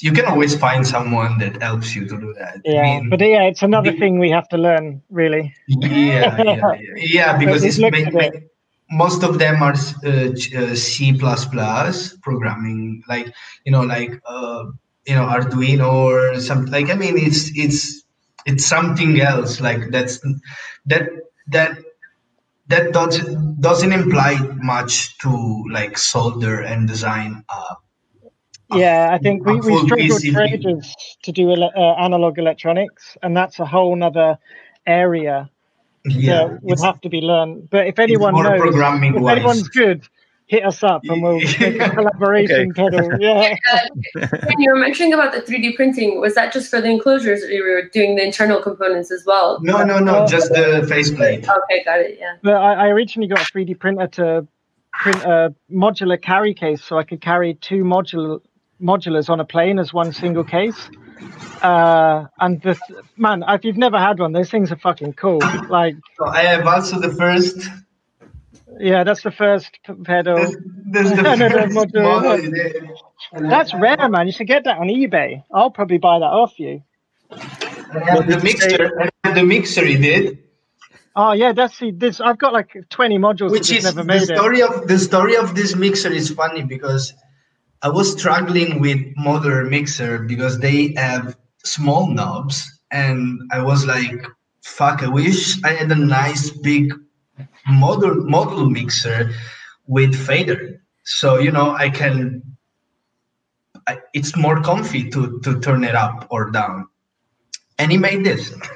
you can always find someone that helps you to do that. yeah, I mean, but yeah, it's another the- thing we have to learn really. yeah, yeah, yeah, yeah, because it's ma- ma- most of them are uh, uh, C++ programming, like you know, like uh, you know, Arduino or something. Like I mean, it's it's it's something else. Like that's that that that doesn't doesn't imply much to like solder and design. Uh, Yeah, I think we, a we full struggled for ages to do ele- uh, analog electronics, and that's a whole nother area yeah, that would have to be learned. But if anyone knows, programming if wise. anyone's good, hit us up and we'll make a collaboration pedal. Yeah. When you were mentioning about the 3D printing, was that just for the enclosures or you were doing the internal components as well? no, no, no, just the faceplate. Okay, got it. Yeah. But I, I originally got a 3D printer to print a modular carry case, so I could carry two modular modulars on a plane as one single case. Uh, and the th- man, if you've never had one, those things are fucking cool. Like, I have also the first. yeah, that's the first pedal. This, this the first model. That's rare, man. You should get that on eBay. I'll probably buy that off you. I have the mixer. I have the mixer he did, Oh yeah, that's the this. I've got like 20 modules which is the made it. story of the story of this mixer is funny because I was struggling with modular mixer because they have small knobs, and I was like, "Fuck! I wish I had a nice big model model mixer with fader, so you know I can. I, it's more comfy to to turn it up or down." And he made this,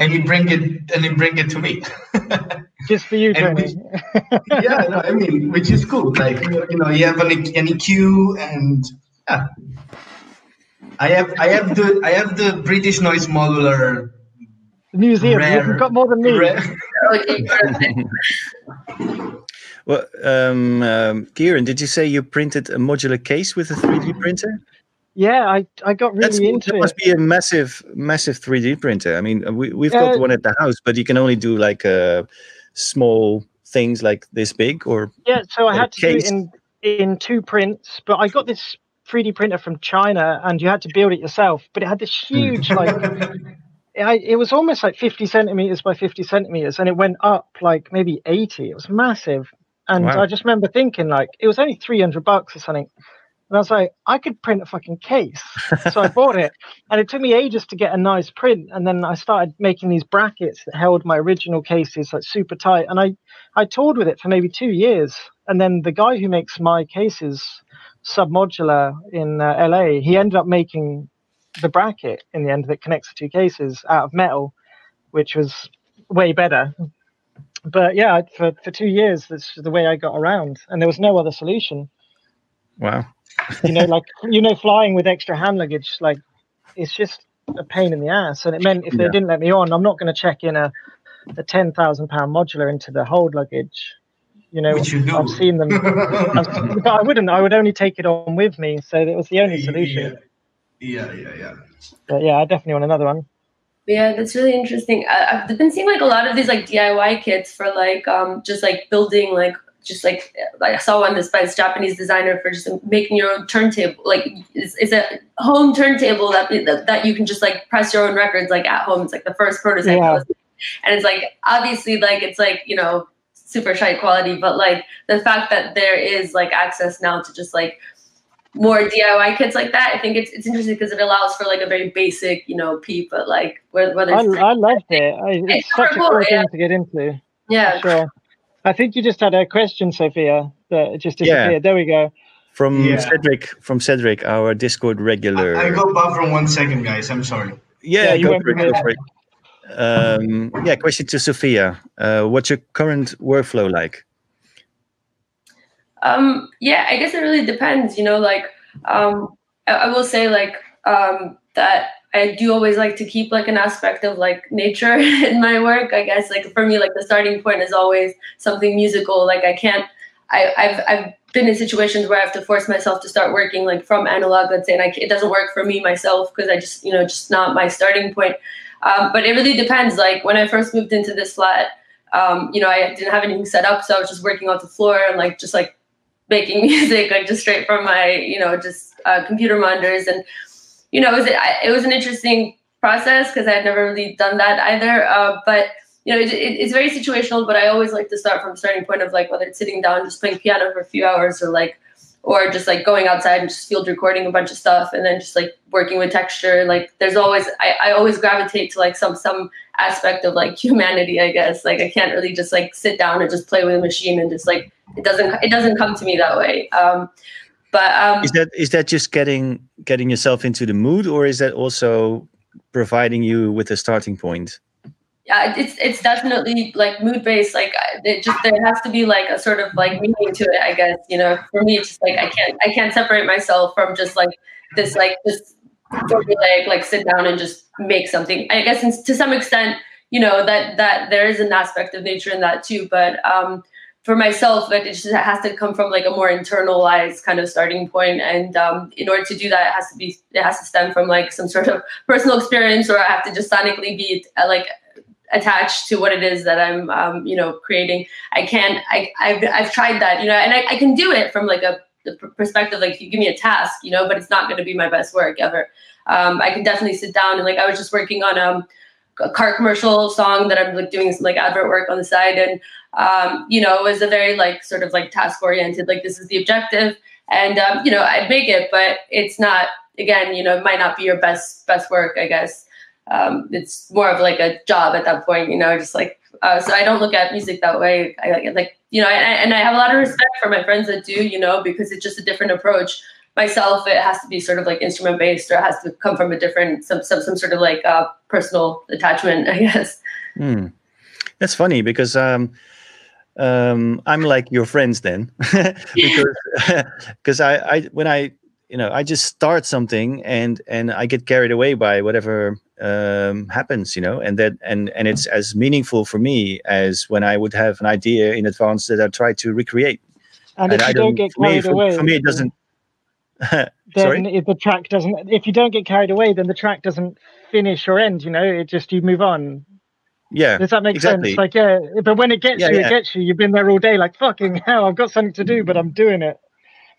and he bring it and he bring it to me. Just for you, And Tony. yeah, no, I mean, which is cool. Like you know, you have an, an EQ, and yeah, I have I have the I have the British noise modular. The museum. Rare. You've got more than me. Rare- Okay, perfect. Well, um, um, Kieran, did you say you printed a modular case with a 3D printer? Yeah, I, I got really That's, into that it. must be a massive, massive 3D printer. I mean, we, we've got Uh, one at the house, but you can only do like uh, small things like this big or Yeah, so i had to do it in in two prints, but I got this 3D printer from China, and you had to build it yourself. But it had this hmm. huge, like, I, it was almost like 50 centimeters by 50 centimeters, and it went up like maybe 80. It was massive, and Wow. I just remember thinking like it was only 300 bucks or something. And I was like, I could print a fucking case. So I bought it. And it took me ages to get a nice print. And then I started making these brackets that held my original cases like super tight. And I, I toured with it for maybe two years. And then the guy who makes my cases, Submodular in uh, LA, he ended up making the bracket in the end that connects the two cases out of metal, which was way better. But yeah, for, for two years, that's the way I got around. And there was no other solution wow. You know, like you know, flying with extra hand luggage, like it's just a pain in the ass. And it meant if they Yeah. didn't let me on, I'm not going to check in a a ten thousand pound modular into the hold luggage. You know, Which you do. I've seen them, I've- but I wouldn't. I would only take it on with me, so it was the only solution. Yeah, yeah, yeah. But yeah, I definitely want another one. Yeah, that's really interesting. I, I've been seeing like a lot of these like DIY kits for like um just like building like just like like I saw one this by this Japanese designer for just making your own turntable. Like it's, it's a home turntable that, that that you can just like press your own records like at home. It's like the first prototype, Yeah. And it's like obviously like it's like you know super shite quality, but like the fact that there is like access now to just like more DIY kits like that, I think it's it's interesting because it allows for like a very basic you know peep, but like whether whether I, I loved it. I, it's It's such a cool, cool yeah. thing to get into. yeah. Sure. I think you just had a question, Sophia, that just disappeared. Yeah. There we go. From Yeah. Cedric, from Cedric, our Discord regular. I, I go bathroom one second, guys. I'm sorry. yeah, Yeah, you go went for it. Go for it. Um, yeah, question to Sophia. Uh, what's your current workflow like? Um, yeah, I guess it really depends. You know, like um, I, I will say like um, that I do always like to keep like an aspect of like nature in my work. I guess like for me, like the starting point is always something musical. Like I can't. I, I've I've been in situations where I have to force myself to start working like from analog, let's say, and I, it doesn't work for me myself because I just you know just not my starting point. Um, but it really depends. Like when I first moved into this flat, um, you know, I didn't have anything set up, so I was just working off the floor and like just like making music like just straight from my you know just uh, computer monitors and you know it was it was an interesting process because I had never really done that either uh, but you know it, it, it's very situational but I always like to start from a starting point of like whether it's sitting down just playing piano for a few hours or like or just like going outside and just field recording a bunch of stuff and then just like working with texture. Like there's always I, I always gravitate to like some some aspect of like humanity I guess. Like I can't really just like sit down and just play with a machine and just like it doesn't it doesn't come to me that way. Um but um Is that is that just getting getting yourself into the mood, or is that also providing you with a starting point? yeah it's it's definitely like mood based like it just there has to be like a sort of like meaning to it i guess you know for me it's just like i can't i can't separate myself from just like this like this formulaic like sit down and just make something i guess to some extent you know that that there is an aspect of nature in that too but um for myself but it just has to come from like a more internalized kind of starting point and um, in order to do that it has to be it has to stem from like some sort of personal experience or i have to just sonically be uh, like attached to what it is that I'm, um, you know, creating. I can't. I, I've, I've tried that, you know, and I, I can do it from like a perspective, like if you give me a task, you know, but it's not going to be my best work ever. Um, I can definitely sit down and like I was just working on um, a car commercial song that I'm like doing some like advert work on the side, and um, you know, it was a very like sort of like task oriented. Like this is the objective, and um, you know, I'd make it, but it's not. Again, you know, it might not be your best best work, I guess um, it's more of like a job at that point, you know, just like, uh, so I don't look at music that way. I like, you know, and, and I have a lot of respect for my friends that do, you know, because it's just a different approach. Myself, it has to be sort of like instrument based or it has to come from a different, some, some, some sort of like uh, personal attachment, I guess. Hmm. That's funny because um, um, I'm like your friends then, because because I, I when I you know I just start something and and I get carried away by whatever um, happens, you know, and that and and it's as meaningful for me as when I would have an idea in advance that I try to recreate. And, if I you don't get for me, carried for, away, for me, it doesn't. then Sorry? if the track doesn't, if you don't get carried away, then the track doesn't finish or end. You know, it just you move on. Yeah, Does that make exactly. sense? Like, yeah, but when it gets Yeah, you, yeah. it gets you. You've been there all day, like fucking hell. I've got something to do, but I'm doing it.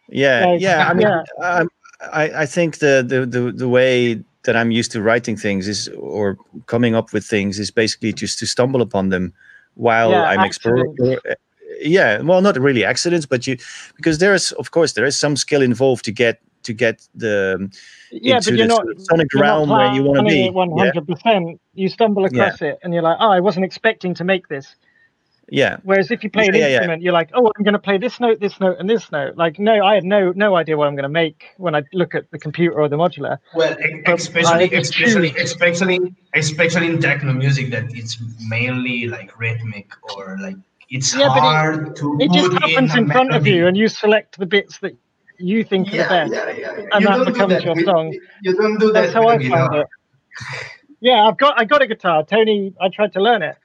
yeah Like, yeah i mean yeah. um, I, I think the, the the the way that i'm used to writing things is or coming up with things is basically just to stumble upon them while i'm exploring yeah well not really accidents but you because there is of course there is some skill involved to get to get the Yeah, into but you're the not. sort of sonic you're not where you want to be One hundred percent. You stumble across it, and you're like, "Oh, I wasn't expecting to make this." yeah Whereas if you play an Yeah, yeah, yeah. instrument, you're like, "Oh, I'm going to play this note, this note, and this note." Like, no, I had no no idea what I'm going to make when I look at the computer or the modular. Well, But especially, I especially, especially, especially in techno music, that it's mainly like rhythmic or like it's Yeah, but it- hard to It just happens a in front of you, and you select the bits that you think are the best. yeah, yeah, yeah. and You that becomes that your with- song. You don't do that. That's how I with found it. Yeah, I've got I got a guitar. Tony, I tried to learn it,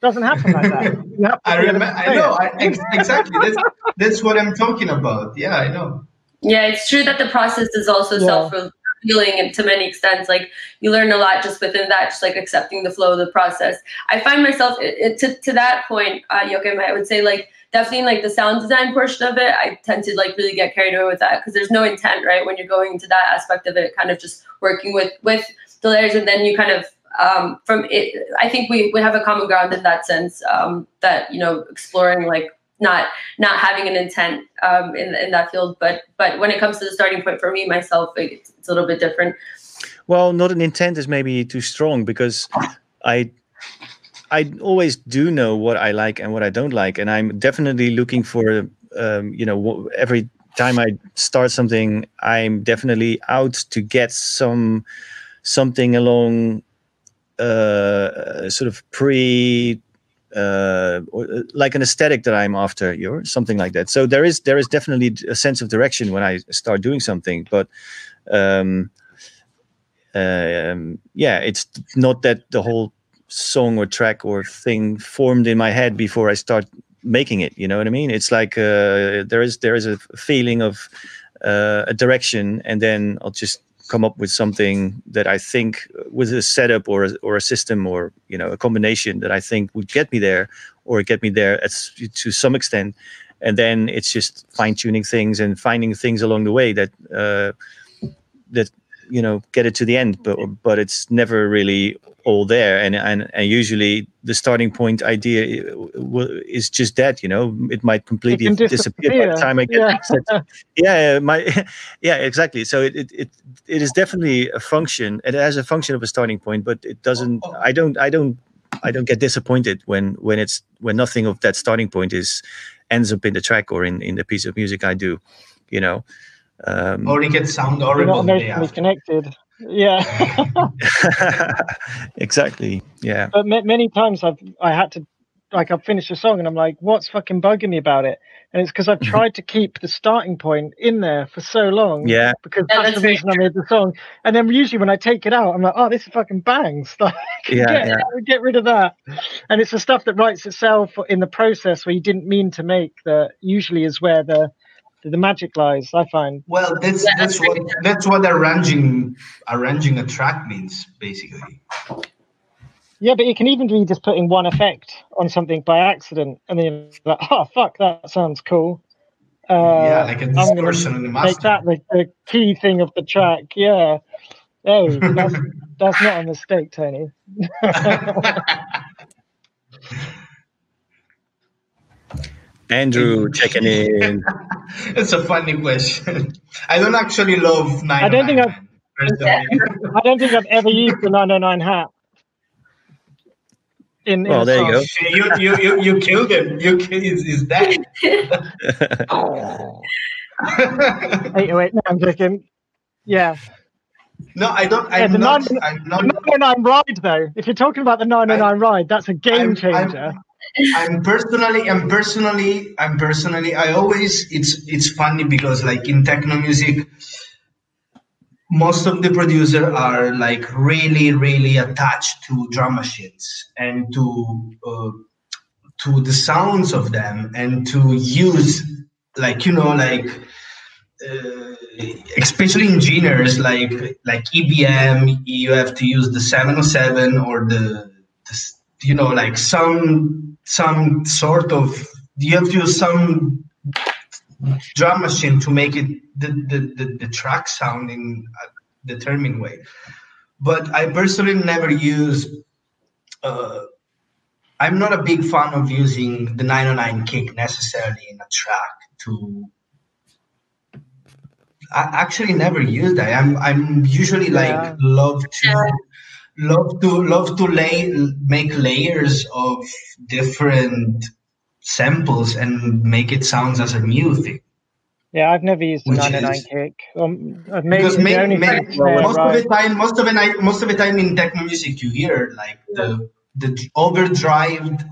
Doesn't happen like that. I remember. I know. I, ex- exactly. That's that's what I'm talking about. Yeah, I know. Yeah, it's true that the process is also Yeah. self healing and to many extents. Like you learn a lot just within that, just like accepting the flow of the process. I find myself it, it, to to that point, uh, Joachim, I would say like definitely like the sound design portion of it, I tend to like really get carried away with that because there's no intent, right? When you're going into that aspect of it, kind of just working with with the layers, and then you kind of um, from it. I think we we have a common ground in that sense um, that you know exploring like not not having an intent um, in in that field, but but when it comes to the starting point for me myself, it's, it's a little bit different. Well, not an intent is maybe too strong because I I always do know what I like and what I don't like, and I'm definitely looking for um, you know every time I start something, I'm definitely out to get some something along uh, sort of pre uh, uh, like an aesthetic that I'm after, or something like that. So there is there is definitely a sense of direction when I start doing something, but um, um, yeah, it's not that the whole song or track or thing formed in my head before I start making it. You know what I mean? It's like uh, there is there is a feeling of uh, a direction, and then I'll just come up with something that I think with a setup or a, or a system or you know a combination that I think would get me there or get me there at, to some extent, and then it's just fine tuning things and finding things along the way that uh, that you know get it to the end, but but it's never really all there, and and, and usually the starting point idea uh, is just that you know? It might completely can disappear by the time I get yeah. set- yeah my yeah exactly. So it, it it it is definitely a function. It has a function of a starting point but it doesn't i don't i don't i don't get disappointed when when it's when nothing of that starting point is ends up in the track or in in the piece of music i do you know um Or it gets sound We're horrible not the day emotionally after. connected. Yeah. exactly yeah but ma- many times I've I had to like I've finished a song and I'm like, what's fucking bugging me about it? And it's because I've tried to keep the starting point in there for so long. yeah Because Yeah, that's, that's the very reason I made the song. And then usually when I take it out, I'm like, oh, this is fucking bangs. Like, Yeah, get, yeah. get rid of that. And it's the stuff that writes itself in the process where you didn't mean to make that usually is where the the magic lies. I find. Well, that's Yeah, that's that's what that's what arranging arranging a track means, basically. Yeah, but it can even be just putting one effect on something by accident, and then you're like, oh fuck, that sounds cool. Uh, yeah, like a I'm gonna distortion on the make that the, the key thing of the track. Yeah. Oh, that's that's not a mistake, Tony. andrew checking in it's a funny question. I don't actually love nine. Oh I don't think I've- I don't think I've ever used the 909 hat. In, in Well, a there you go. you, you, you, you killed him. You killed is, is that? Eight oh eight. No, I'm joking. Yeah. no, I don't. I'm the not. nine- I'm The 909 ride, though. If you're talking about the 909 ride, that's a game I'm- changer. I'm, I'm personally, I'm personally, I'm personally. I always. It's it's funny because like in techno music, most of the producers are like really, really attached to drum machines and to uh, to the sounds of them and to use like you know like. Uh, especially in genres like like EBM, you have to use the 707 or the, the you know like some some sort of you have to use some drum machine to make it the the, the, the track sound in a determined way. But I personally never use. Uh, I'm not a big fan of using the 909 kick necessarily in a track to I actually never use that. I'm I'm usually like Yeah. love to love to love to lay make layers of different samples and make it sounds as a new thing. Yeah, I've never used the Which 909 is- kick. Um, I've made Because the ma- only ma- thing most right. of the time, most of the night, most of the time in techno music, you hear like the the overdrive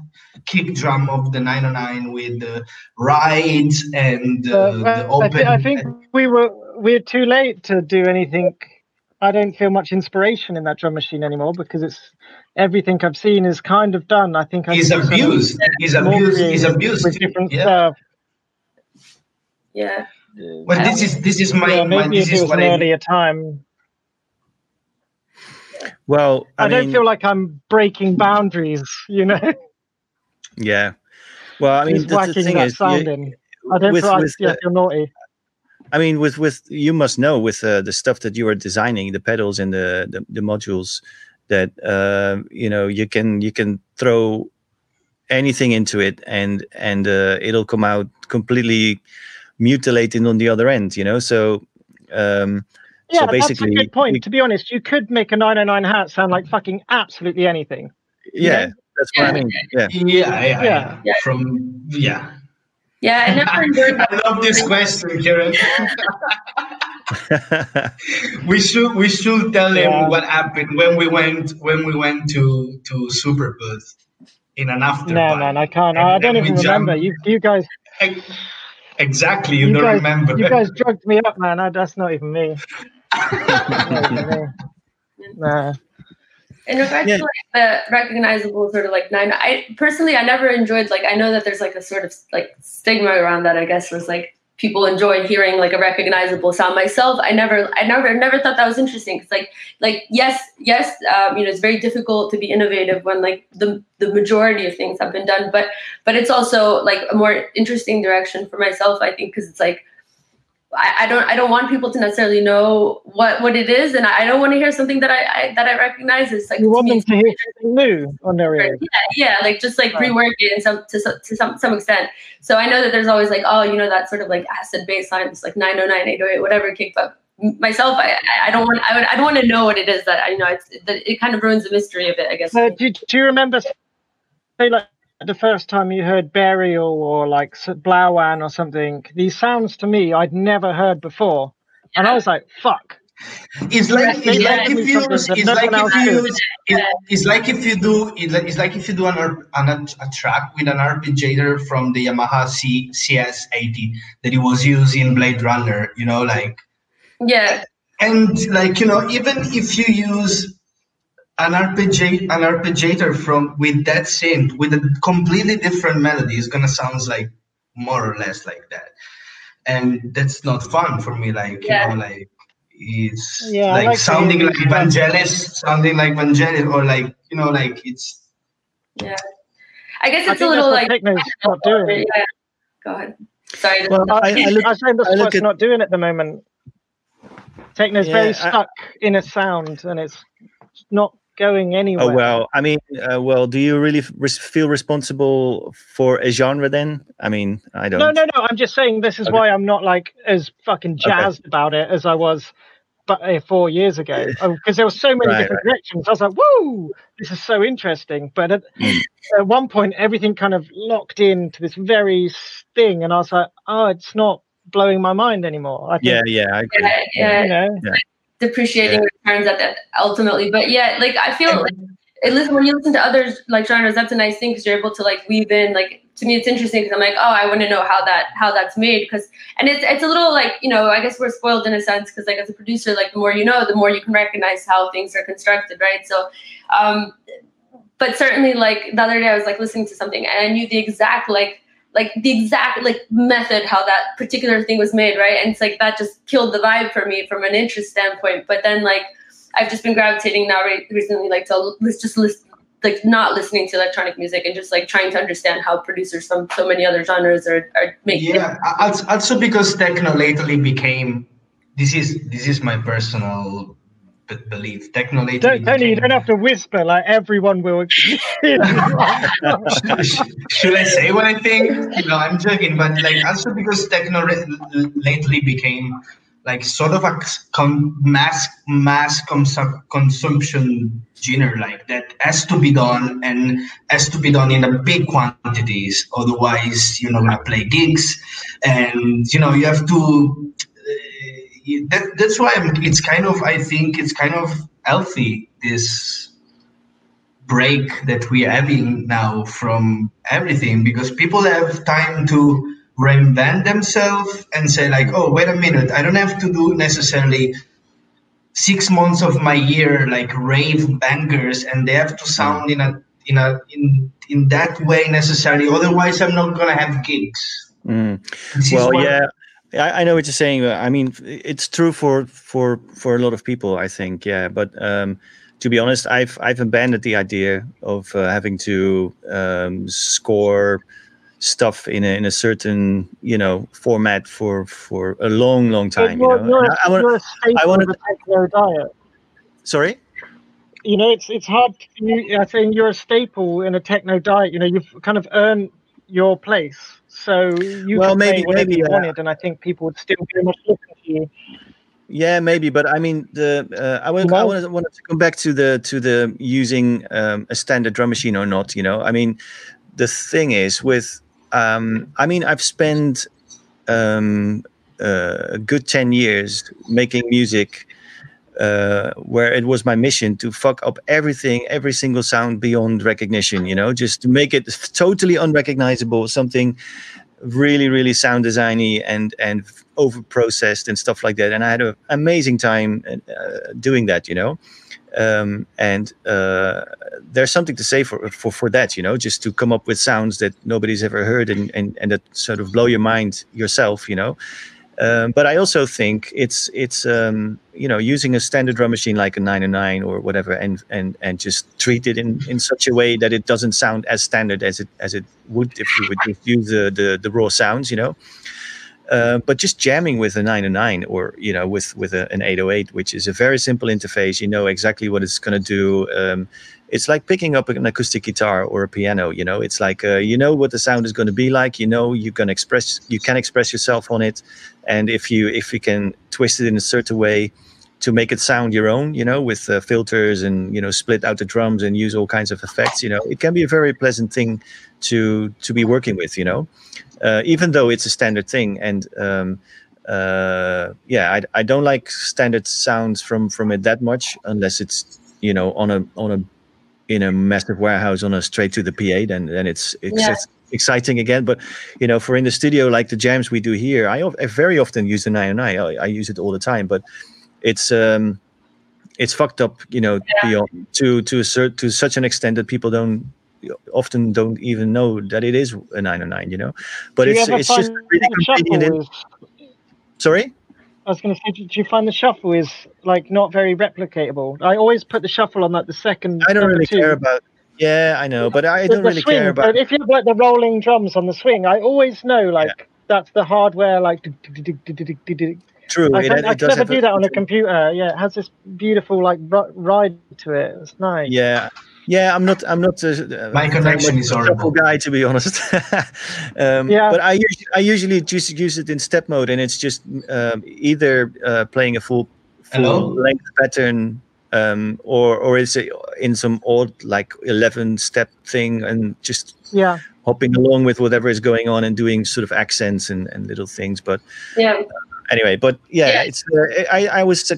kick drum of the 909 with the rides and uh, Uh, the well, I, open. I think we were we're too late to do anything I don't feel much inspiration in that drum machine anymore because it's everything I've seen is kind of done. I think I he's abused. He's abused. He's abused. With different yeah. stuff. Yeah. Well, this is this is my, yeah, maybe my this if it is was what an I earlier time. Well, I, I, don't mean, feel like I'm breaking boundaries, you know. Yeah. Well, I mean, He's the, the thing that is, sound you- in. I don't with- feel like with yeah, the- feel naughty. I mean, with with you must know with uh, the stuff that you are designing, the pedals and the the, the modules, that uh, you know you can you can throw anything into it and and uh, it'll come out completely mutilated on the other end. You know, so um, Yeah, so that's a basically, good point. we- to be honest, you could make a 909 hat sound like fucking absolutely anything. yeah, that's what I mean. Yeah, Yeah, yeah, Yeah. yeah. Yeah. From yeah. Yeah, I never enjoyed I love this question, Karen. we should we should tell Yeah. him what happened when we went when we went to to Superbooth in an after No, man, I can't. And I don't even remember. You, you guys, Ex- Exactly, you, you don't guys, remember. you guys drugged me up, man. I, that's not even me. Not even me. Nah. In regards Yeah. to like the recognizable sort of like nine i personally i never enjoyed like i know that there's like a sort of like stigma around that i guess was like people enjoy hearing like a recognizable sound myself i never i never never thought that was interesting because like like yes yes um, you know it's very difficult to be innovative when like the the majority of things have been done but but it's also like a more interesting direction for myself i think because it's like I, I don't I don't want people to necessarily know what what it is, and I, don't want to hear something that I, I that I recognize. It's like You want to them to hear something new on their ears. yeah, yeah, like just like Right. rework it in some to, some- to some some extent. So I know that there's always like oh you know that sort of like acid bass line, it's like 909, 808, whatever kick. But myself, I I- I don't want I would I don't want to know what it is that I you know it's that it kind of ruins the mystery of it. I guess. Uh, do, do you remember, say, like the first time you heard Burial or like S- Blawan or something? These sounds to me I'd never heard before, and I was like, "Fuck." It's like it's like if you Something it's like if you does. it's like if you do it's like, if you do an, ar- an a track with an arpeggiator from the Yamaha C, CS80 that it was used in Blade Runner, you know, like yeah, and like you know even if you use an arpeggi an arpeggiator from with that synth with a completely different melody, it's gonna sound like more or less like that, and that's not fun for me. Like Yeah. you know, like it's Yeah, like, like sounding hear like these. Vangelis, sounding like Vangelis, or like you know, like it's yeah. I guess it's a little like Techno's not doing. Yeah. Go ahead. Sorry. Well, I, I look, I was that's I look what's at- not doing at the moment. Techno's Yeah, very I- stuck in a sound, and it's not going anywhere. Oh well, I mean, uh, well, do you really res- feel responsible for a genre then? I mean, I don't. No, no, no. I'm just saying this is Okay. why I'm not like as fucking jazzed about it as I was, but uh, four years ago because there were so many Right, different directions. I was like, "Whoa, this is so interesting!" But at, Mm. at one point, everything kind of locked into this very thing, and I was like, "Oh, it's not blowing my mind anymore." I think, Yeah, yeah, I agree. Yeah, yeah. you know, depreciating returns at that ultimately. But yeah, like I feel like it, listen when you listen to other like genres, that's a nice thing because you're able to like weave in. Like to me, it's interesting because I'm like, oh, I want to know how that how that's made because and it's it's a little like you know I guess we're spoiled in a sense because like as a producer, like the more you know, the more you can recognize how things are constructed, right? So. um but certainly like the other day I was like listening to something and I knew the exact like like the exact like method how that particular thing was made, right? And it's like that just killed the vibe for me from an interest standpoint. But then like I've just been gravitating now re- recently like to let's just listen like not listening to electronic music and just like trying to understand how producers from so many other genres are, are making yeah. Also, also because techno lately became this is this is my personal b- belief. Techno lately don't, Tony, you don't have to whisper. Like everyone will. Should I say what I think? No, I'm joking. But like also because techno lately became like sort of a con- mass mass consum- consumption genre like that has to be done and has to be done in a big quantities. Otherwise, you're not gonna play gigs, and you know you have to. That, that's why I'm, it's kind of I think it's kind of healthy this break that we're having now from everything because people have time to reinvent themselves and say like oh wait a minute i don't have to do necessarily six months of my year like rave bangers and they have to sound in a in a in in that way necessarily otherwise i'm not gonna have gigs mm. well yeah I, I know what you're saying i mean it's true for for for a lot of people i think yeah. But um to be honest i've i've abandoned the idea of uh, having to um score stuff in a, in a certain you know format for for a long long time you're, you know you're, I, want I want to techno diet. Sorry? You know it's it's hard you, I think you're a staple in a techno diet you know you've kind of earned your place so you well maybe maybe you uh, wanted and I think people would still very much look at you yeah, maybe, but I mean, the uh, I, want, I wanted, wanted to come back to the to the using um, a standard drum machine or not. You know, I mean, the thing is with um, I mean, I've spent um, uh, a good 10 years making music uh, where it was my mission to fuck up everything, every single sound beyond recognition, you know, just to make it totally unrecognizable, something really, really sound designy and, and over processed and stuff like that. And I had an amazing time uh, doing that, you know um, and uh, there's something to say for, for for that you know just to come up with sounds that nobody's ever heard and and, and that sort of blow your mind yourself you know um, but I also think it's it's um, you know using a standard drum machine like a 909 or whatever and and and just treat it in, in such a way that it doesn't sound as standard as it as it would if you would just use the, the, the raw sounds you know uh, but just jamming with a 909 or you know with with a, an 808 which is a very simple interface you know exactly what it's going to do um, it's like picking up an acoustic guitar or a piano you know? It's like uh, you know what the sound is going to be like you know you can express you can express yourself on it and if you if you can twist it in a certain way to make it sound your own you know with uh, filters and you know split out the drums and use all kinds of effects you know it can be a very pleasant thing to to be working with you know uh, even though it's a standard thing. And um, uh, yeah, I, I don't like standard sounds from from it that much unless it's you know on a on a in a massive warehouse on a straight to the PA. Then then it's it's, yeah. it's exciting again. But you know, for in the studio like the jams we do here, I, I very often use the 909. I, I use it all the time, but it's um it's fucked up, you know, yeah. beyond to to a cert, to such an extent that people don't often don't even know that it is a 909 you know but it's it's just really convenient in... sorry I was going to say, do you find the shuffle is like not very replicatable? I always put the shuffle on like the second. I don't really two. care about. Yeah, I know, but I don't really swing, care about. If you have like the rolling drums on the swing, I always know like yeah. that's the hardware. Like true, I, it, I it could never do that on a computer. Yeah, it has this beautiful like ride to it. It's nice. Yeah, yeah, I'm not. I'm not. A, My connection is horrible. Guy, to be honest. um, yeah. But I usually, I usually just use it in step mode, and it's just um, either uh, playing a full, full length pattern, um, or or is it in some odd like eleven step thing, and just yeah hopping along with whatever is going on and doing sort of accents and, and little things. But yeah. Anyway, but yeah, yeah. it's. Uh, I I was.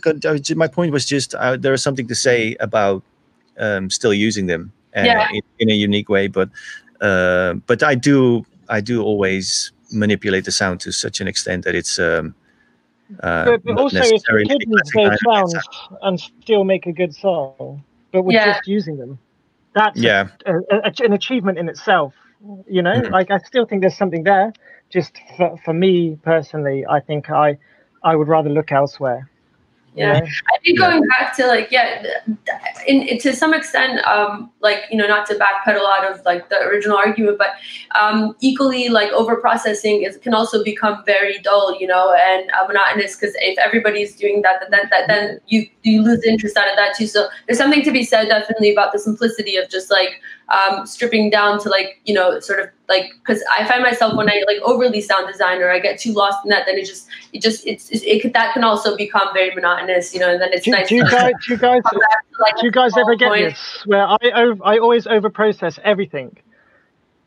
My point was just uh, there is something to say about um, still using them uh, yeah. in, in, a unique way. But uh, but I do I do always manipulate the sound to such an extent that it's. Um, uh, but, but also, if the kids sounds and still make a good song, but we're yeah. just using them, that's yeah. A, a, a, an achievement in itself. You know, mm-hmm. like I still think there's something there. Just for, for me personally, I think I I would rather look elsewhere. Yeah. I think going back to like yeah in, in, to some extent um like you know not to backpedal out of like the original argument but um equally like over processing is can also become very dull you know and uh, monotonous because if everybody's doing that then that then you you lose interest out of that too. So there's something to be said definitely about the simplicity of just like um stripping down to like you know sort of like because I find myself when I like overly sound designer, I get too lost in that. Then it just it just it's it, it that can also become very monotonous, you know. And then it's do, nice. Do you guys, do you guys, to, like, do you guys ever get point. this where I I always over process everything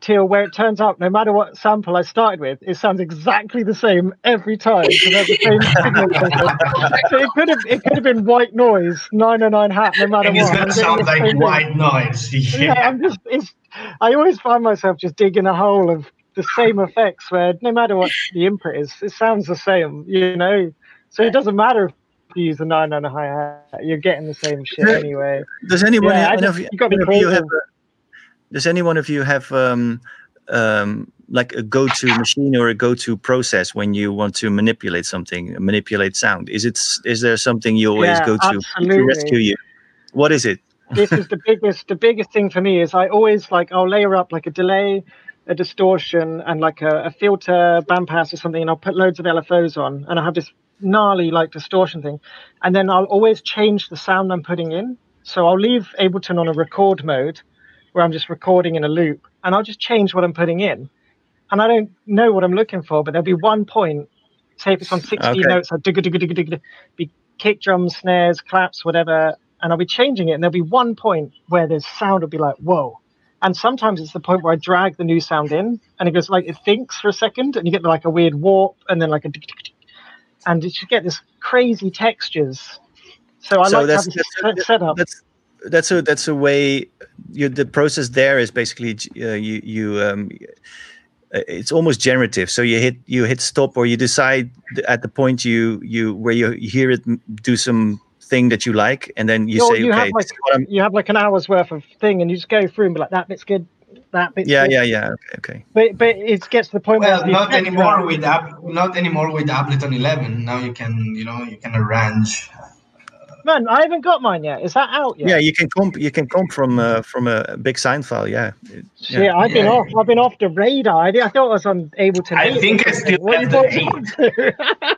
till where it turns out no matter what sample I started with, it sounds exactly the same every time. So, the same so it could have it could have been white noise, 909 hat, no matter and what. It's gonna sound like white noise. Yeah. yeah, I'm just it's I always find myself just digging a hole of the same effects where no matter what the input is, it sounds the same, you know. So it doesn't matter if you use a nine and a hi hat. You're getting the same shit anyway. Does anyone, Yeah, I any just- of you, you gotta be any of you have? Does any one of you have um, um, like a go-to machine or a go-to process when you want to manipulate something, manipulate sound? Is it is there something you always Yeah, go to to rescue you? What is it? this is the biggest the biggest thing for me is I always like I'll layer up like a delay, a distortion, and like a, a filter, bandpass or something, and I'll put loads of LFOs on, and I have this gnarly like distortion thing, and then I'll always change the sound I'm putting in. So I'll leave Ableton on a record mode, where I'm just recording in a loop, and I'll just change what I'm putting in, and I don't know what I'm looking for, but there'll be one point, say if it's on 60 Okay. notes, I'll digga digga digga digga, be kick drums, snares, claps, whatever, and I'll be changing it, and there'll be one point where the sound will be like, whoa. And sometimes it's the point where I drag the new sound in, and it goes like it thinks for a second, and you get like a weird warp, and then like a, and you get this crazy textures. So I So like to that's- have this that's- set- setup. That's that's a that's a way. You, the process there is basically uh, you you um, uh, it's almost generative. So you hit you hit stop or you decide at the point you you where you hear it do some thing that you like, and then you You're- say, you okay, have like this is what I'm- you have like an hour's worth of thing, and you just go through and be like, that bit's good, that bit. yeah good. yeah yeah okay okay. But but it gets to the point Well, where not anymore are- with app, not anymore with Ableton 11. Now you can, you know, you can arrange. Man, I haven't got mine yet. Is that out yet? Yeah, you can comp you can comp from uh, from a big sign file. Yeah, It- Shit, yeah. I've been Yeah. off. I've been off the radar. I, I thought I was on able to. I think I still What have the guys-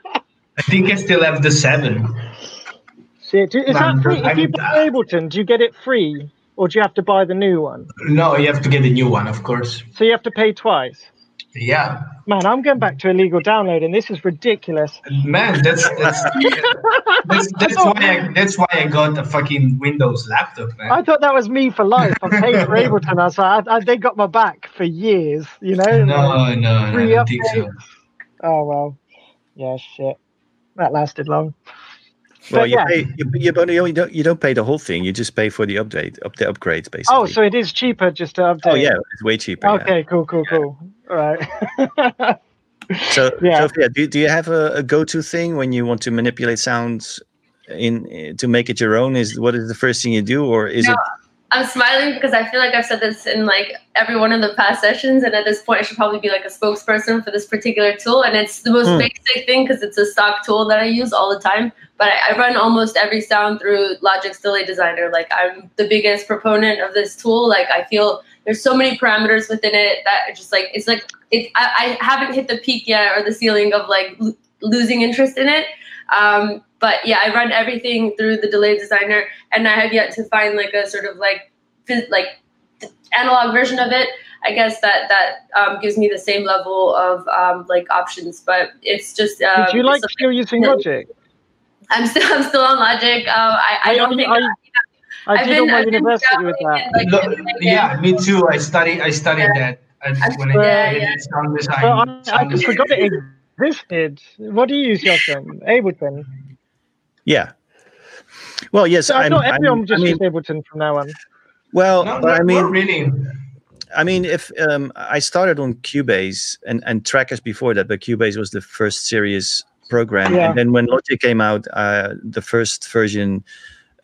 I think I still have the seven. Shit, do- is Man, that free? If I'm- you buy Ableton, do you get it free, or do you have to buy the new one? No, you have to get a new one, of course. So you have to pay twice. Yeah, Man, I'm going back to illegal downloading. this is ridiculous. man, that's that's that's, that's why I, that's why I got a fucking Windows laptop, man. I thought that was me for life. I paid for Ableton. I was like, I, I, they got my back for years. You know? no, no, no, I Free don't think so. Oh well. Yeah, shit. That lasted long. Well, But you yeah. pay you, you, but you don't you don't pay the whole thing. You just pay for the update, up the upgrades, oh, basically. Oh, so it is cheaper just to update. oh yeah, it's way cheaper. yeah. Okay, cool, cool, cool. All right. So, Yeah. Sophia, do, do you have a, a go-to thing when you want to manipulate sounds in to make it your own? Is what is the first thing you do, or is No. it? I'm smiling because I feel like I've said this in like every one of the past sessions, and at this point, I should probably be like a spokesperson for this particular tool. And it's the most Hmm. basic thing because it's a stock tool that I use all the time. But I, I run almost every sound through Logic's Delay Designer. Like I'm the biggest proponent of this tool. Like I feel there's so many parameters within it that it just like it's like it. I, I haven't hit the peak yet or the ceiling of like lo- losing interest in it. Um, but yeah, I run everything through the Delay Designer, and I have yet to find like a sort of like phys- like analog version of it. I guess that that um, gives me the same level of um, like options, but it's just. Um, Did you like still using Logic? I'm still I'm still on Logic. Um, I, I don't think. I, I I've did all been- my I've university with that. in, like, like, yeah, me too. I studied I studied that I'm- when I yeah, did yeah. sound design. Well, I, I just forgot it existed. What do you use, your Jocelyn? Ableton. Yeah. Well, yes, So I I'm, thought I'm- everyone just I mean, used Ableton from now on. well, No, no, I mean, really. I mean, if um, I started on Cubase and and trackers before that, but Cubase was the first serious program, Yeah. and then when Logic came out, uh, the first version.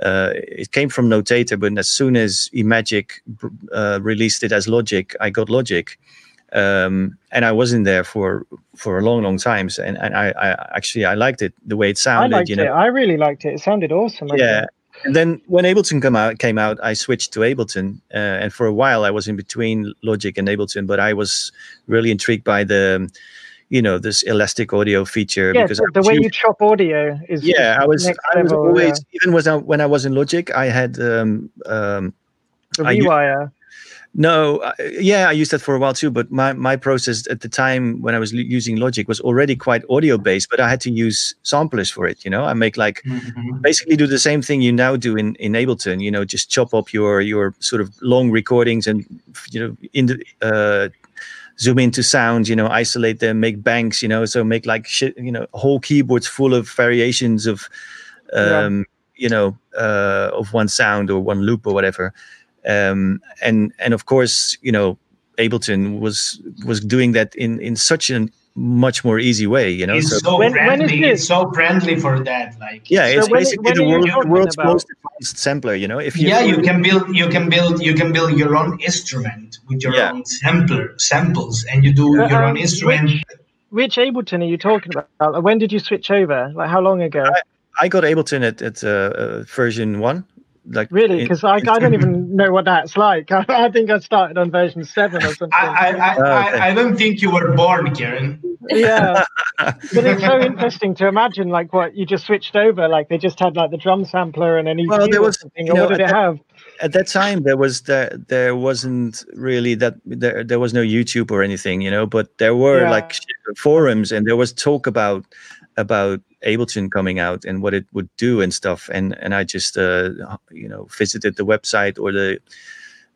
Uh, it came from Notator, but as soon as Emagic uh, released it as Logic, I got Logic, um, and I was in there for for a long, long time. So, and and I, I actually I liked it the way it sounded. I liked you know, it. I really liked it. It sounded awesome. I yeah. think. And then when Ableton come out, came out, I switched to Ableton, uh, and for a while I was in between Logic and Ableton. But I was really intrigued by the, you know, this elastic audio feature Yeah, because the, the way using- you chop audio is yeah, I was I was level, always even was I, when I was in Logic, I had um, um, the I use- rewire. no, uh, yeah, I used that for a while too. But my my process at the time when I was l- using Logic was already quite audio based, but I had to use samplers for it. You know, I make like Mhm. basically do the same thing you now do in, in Ableton. You know, just chop up your your sort of long recordings and you know in the uh, zoom into sound. You know, isolate them, make banks. You know, so make like shit. You know, whole keyboards full of variations of, Yeah. um, you know, uh, of one sound or one loop or whatever. Um, and and of course, you know, Ableton was was doing that in in such a much more easy way. You know, it's so, When- when is friendly. this? It's so friendly for that. Like yeah, it's when- basically when the world, world's about? most advanced sampler. You know, if you yeah, you can build you can build you can build your own instrument with your Yeah. own sampler samples, and you do Uh, your um, own instrument. Which Ableton are you talking about? When did you switch over? Like how long ago? I got Ableton at at uh, uh, version one. Like Really? Because I, I don't even know what that's like. I, I think I started on version seven or something. I, I, I, Oh, okay. I, I don't think you were born, Kieran yeah, but it's so interesting to imagine like what you just switched over. Like they just had like the drum sampler and an EQ Well, there or was- something. you Or know, what did at it that- have? at that time there was there there wasn't really that there, there was no youtube or anything you know but there were Yeah. like forums and there was talk about about ableton coming out and what it would do and stuff and and i just uh you know visited the website or the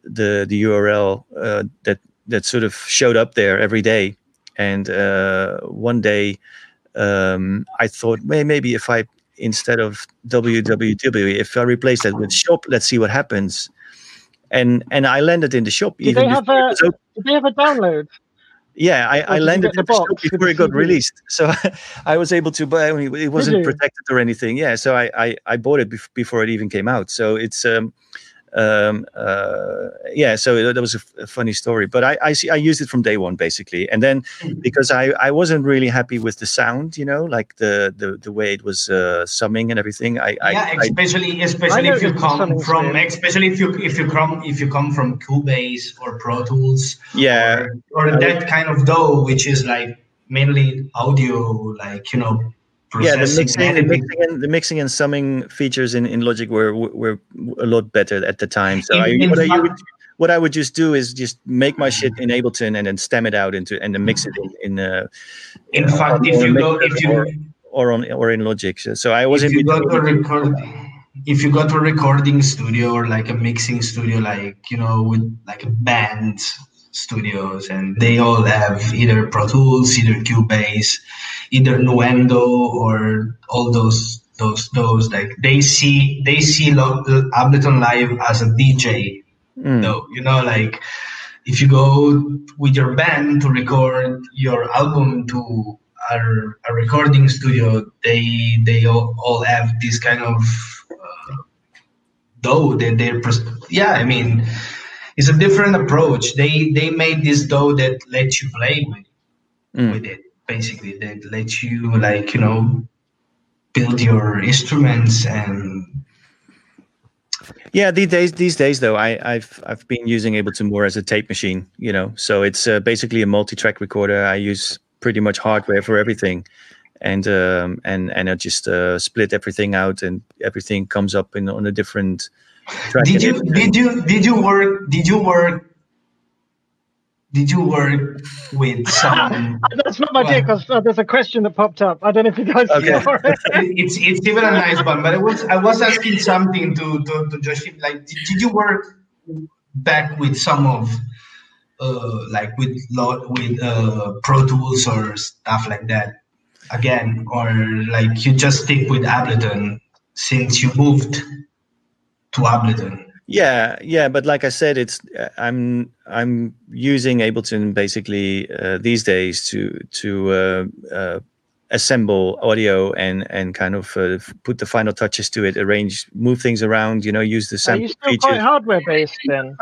the the url uh, that that sort of showed up there every day and uh one day um i thought may maybe if i instead of www if i replace that with shop let's see what happens and and i landed in the shop Did even they have a-. Did they have a download? Yeah i, I landed the in the shop box before it got released so i was able to buy I mean, it wasn't protected or anything yeah so i i, I bought it bef- before it even came out so it's um um uh yeah so it, that was a, f- a funny story but i i see i used it from day one basically. And then because i i wasn't really happy with the sound you know like the the, the way it was uh summing and everything i yeah, I, I especially especially I if you come from weird. especially if you if you come if you come from Cubase or Pro Tools yeah. or, or that kind of DAW, which is like mainly audio, like you know, yeah the mixing the mixing and the mixing and summing features in, in logic were were a lot better at the time. So In- I, in what, I would, what I would just do is just make my shit in ableton and then stem it out into and then mix it in in uh, In uh, fact, if you go, if you or, or on or in logic. So, i was if you go to a record, if you go to a recording studio or like a mixing studio, like you know, with like a band studios, and they all have either Pro Tools, either Cubase, either Nuendo, or all those those those like they see they see lo- Ableton Live as a DJ Mm. though you know like if you go with your band to record your album to a, a recording studio they they all, all have this kind of uh, DAW that they're yeah i mean it's a different approach they they made this DAW that lets you play with, Mm. with it basically that lets you like you know build your instruments and Yeah, these days, these days though, I, I've I've been using Ableton more as a tape machine, you know. So it's uh, basically a multi-track recorder. I use pretty much hardware for everything, and um, and and I just uh, split everything out, and everything comes up in on a different track. did you did you did you work did you work did you work with some That's not my Well- dick. 'cause, uh, there's a question that popped up. I don't know if you guys Okay. saw it. it's it's even a nice one but i was i was asking something to to, to josh like did, did you work back with some of uh like with lot with uh pro tools or stuff like that again or like you just stick with ableton since you moved to ableton Yeah, yeah, but like I said, it's uh, I'm I'm using Ableton basically uh, these days to to uh, uh, assemble audio and and kind of uh, put the final touches to it, arrange, move things around, you know, use the Are you still features. quite hardware based then?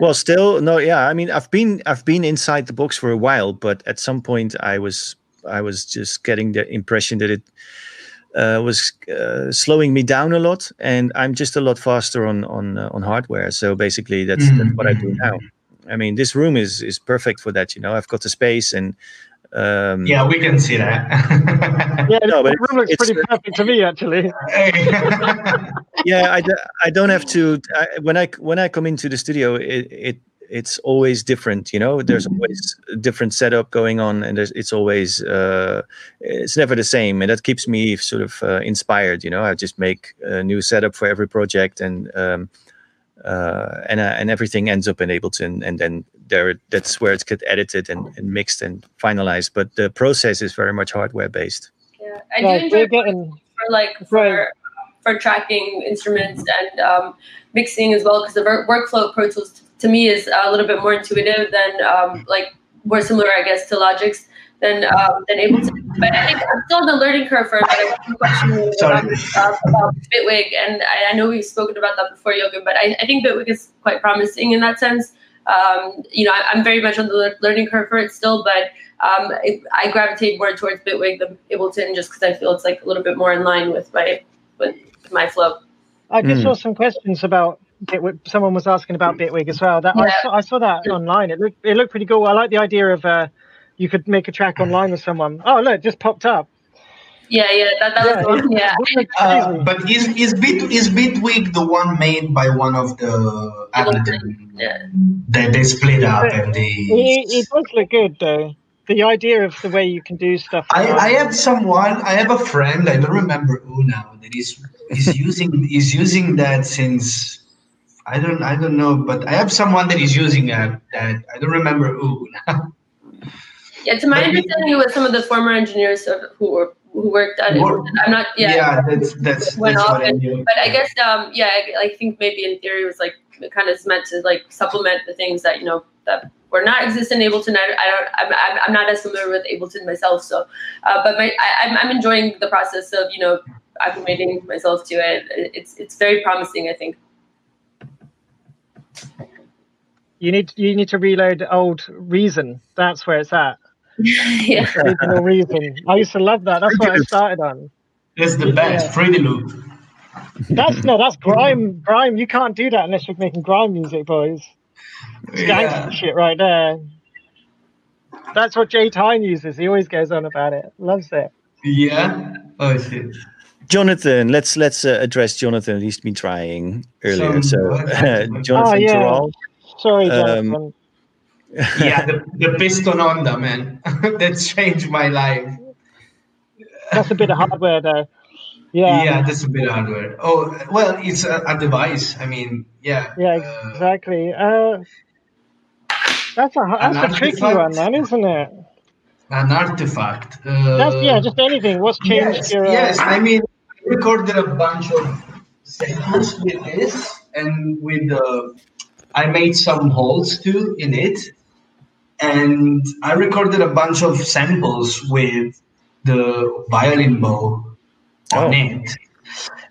Well, still no, yeah. I mean, I've been I've been inside the box for a while, but at some point I was I was just getting the impression that it uh, was uh, slowing me down a lot, and I'm just a lot faster on on uh, on hardware. So basically, that's that's what I do now. I mean, this room is is perfect for that. You know, I've got the space and. Um, yeah we can see that Yeah, No, but the room looks it's- pretty perfect to me actually. yeah I I don't have to I, when i when i come into the studio it, it it's always different you know there's always a different setup going on and there's, it's always uh, it's never the same and that keeps me sort of uh, inspired you know i just make a new setup for every project and um, uh, and uh, and everything ends up in Ableton, and then there that's where it's get edited and, and mixed and finalized. But the process is very much hardware based. Yeah, I do Right, enjoy we're getting for like for for tracking instruments and um, mixing as well because the work- workflow of Pro Tools to me is a little bit more intuitive than um, like more similar, I guess, to Logic's. than um, than Ableton. But I think I'm still on the learning curve for it. But I a question about, uh, about Bitwig, and I, I, know we've spoken about that before, Jochen. But I, I think Bitwig is quite promising in that sense. Um, you know, I, am very much on the learning curve for it still, but um, it, I gravitate more towards Bitwig than Ableton just because I feel it's like a little bit more in line with my with my flow. I just mm. saw some questions about Bitwig. Someone was asking about Bitwig as well. That yeah. I, saw, I saw that online. It looked it looked pretty cool. I like the idea of uh, you could make a track online with someone. Oh look, it just popped up. Yeah, yeah, that, that yeah, was yeah. Uh, but is is Bit is Bitwig the one made by one of the Ableton? Yeah. They they split up and they. It, it does look good though. The idea of the way you can do stuff. I, I have someone. I have a friend. I don't remember who now. That is is using is using that since I don't I don't know, but I have someone that is using that. That I don't remember who. yeah, to my but understanding, it was some of the former engineers who were who worked at it. I'm not. Yeah, yeah, that's that's, went that's off what I knew. But I guess, um, yeah, I, I, think maybe in theory it was like it kind of meant to like supplement the things that you know that were not existent in Ableton. I, I don't. I'm, I'm not as familiar with Ableton myself, so. Uh, but my, I, I'm, I'm enjoying the process of you know acclimating myself to it. It's it's very promising. I think. You need you need to reload old Reason. That's where it's at. yeah. Original reason. I used to love that. That's what I started on. It's the best. Yeah. Fruity Loop. That's no, that's grime. Grime. You can't do that unless you're making grime music, boys. yeah. shit right there. That's what Jay Tyne uses. He always goes on about it. Loves it. Yeah. Oh shit. Jonathan, let's let's uh, address Jonathan. He's been trying earlier. So, so uh, Jonathan oh, yeah. Sorry, um, Jonathan. Um, yeah, the, the piston Honda, man. that changed my life. That's a bit of hardware, though. Yeah. Yeah, that's a bit of hardware. Oh, well, it's a, a device. I mean, yeah. Yeah, exactly. Uh, that's a that's a tricky one, man, isn't it? An artifact. Uh, that's, yeah, just anything. What's changed yes, your? Uh, yes, I mean, I recorded a bunch of samples with this, and with the, I made some holes too in it, and I recorded a bunch of samples with the violin bow on oh. it.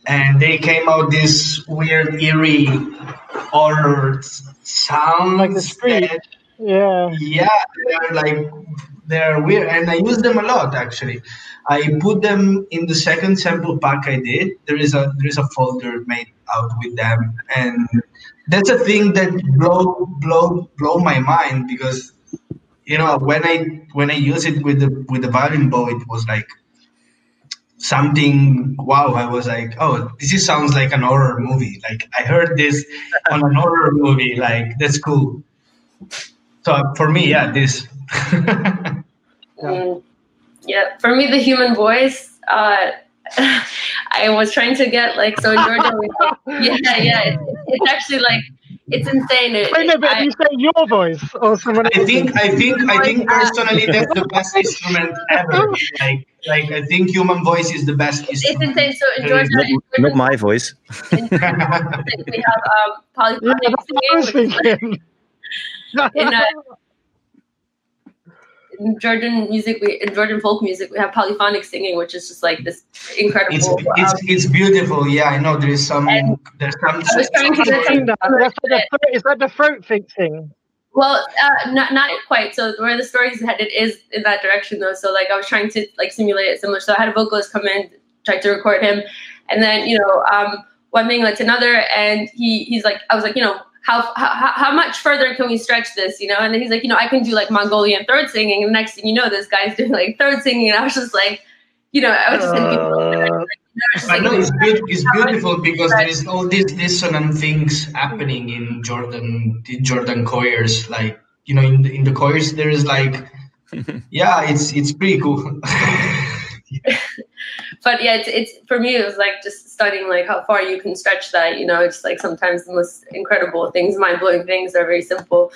And they came out this weird, eerie horror sound. Like the street. That, yeah. Yeah, they're like they're weird and I use them a lot actually. I put them in the second sample pack I did. There is a there is a folder made out with them and that's a thing that blow blow blow my mind because you know when i when i use it with the with the violin bow it was like something wow i was like oh this is, sounds like an horror movie like i heard this on an horror movie like that's cool so for me yeah this mm, yeah for me the human voice uh I was trying to get like so in Georgia. yeah, yeah, it, it's actually like it's insane. It, Wait, no, but I, you say your voice or someone I think, I think, I think personally that's the best instrument ever. Like, like I think human voice is the best instrument. It's insane. So in Georgia, not, in not my voice. Georgia, we have um, polyphonic yeah, singing. in, uh, in Georgian music, we in Georgian folk music, we have polyphonic singing, which is just like this incredible. It's it's, um, it's beautiful. Yeah, I know. There is some. There's some. I was trying to that. Is that the throat fixing? Well, uh, not not quite. So where the story is headed is in that direction, though. So like I was trying to like simulate it similar. So I had a vocalist come in, tried to record him, and then you know um, one thing led to another, and he he's like I was like you know how, how how much further can we stretch this, you know? And then he's like, you know, I can do like Mongolian throat singing. And the next thing you know, this guy's doing like throat singing, and I was just like, you know, I was just uh, I know it's, be- it's beautiful because there is all these dissonant things happening in Georgian, the Georgian choirs. Like you know, in the, in the choirs there is like, yeah, it's it's pretty cool. but yeah, it's, it's for me. It was like just studying like how far you can stretch that. You know, it's like sometimes the most incredible things, mind blowing things, are very simple.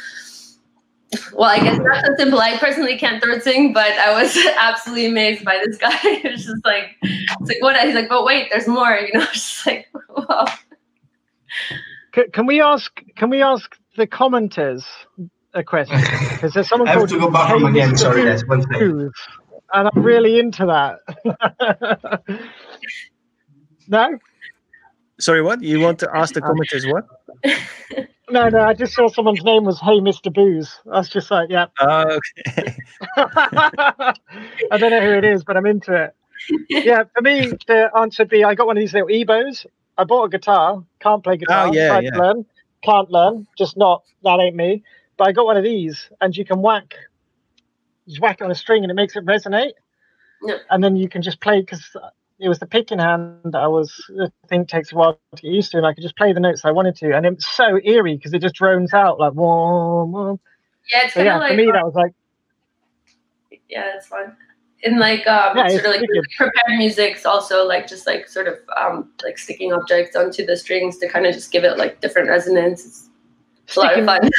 Well, I guess not so simple. I personally can't throat sing, but I was absolutely amazed by this guy. it's just like, it's like what? He's like, but wait, there's more. You know, it's just like, wow. Can, can we ask? Can we ask the commenters a question because there's someone I have to go back home again. Sorry, Booth, one One second. And I'm really into that. no, Sorry, what? You want to ask the uh, commenters what? no, no. I just saw someone's name was Hey Mr. Booze. I was just like, yeah. Oh, okay. I don't know who it is, but I'm into it. Yeah, for me, the answer would be I got one of these little EBows. I bought a guitar, can't play oh, guitar, Oh, yeah, tried yeah. to learn, can't learn, just not, that ain't me. But I got one of these, and you can whack, just whack it on a string and it makes it resonate. Yeah. And then you can just play, because it was the picking hand that I was, I think takes a while to get used to, and I could just play the notes I wanted to. And it's so eerie because it just drones out like, whoa. Yeah, it's So yeah, like for me, that was like, yeah, it's fun. In like um, Yeah, sort of like prepared music's also like just like sort of um, like sticking objects onto the strings to kind of just give it like different resonance. It's, it's a lot of fun.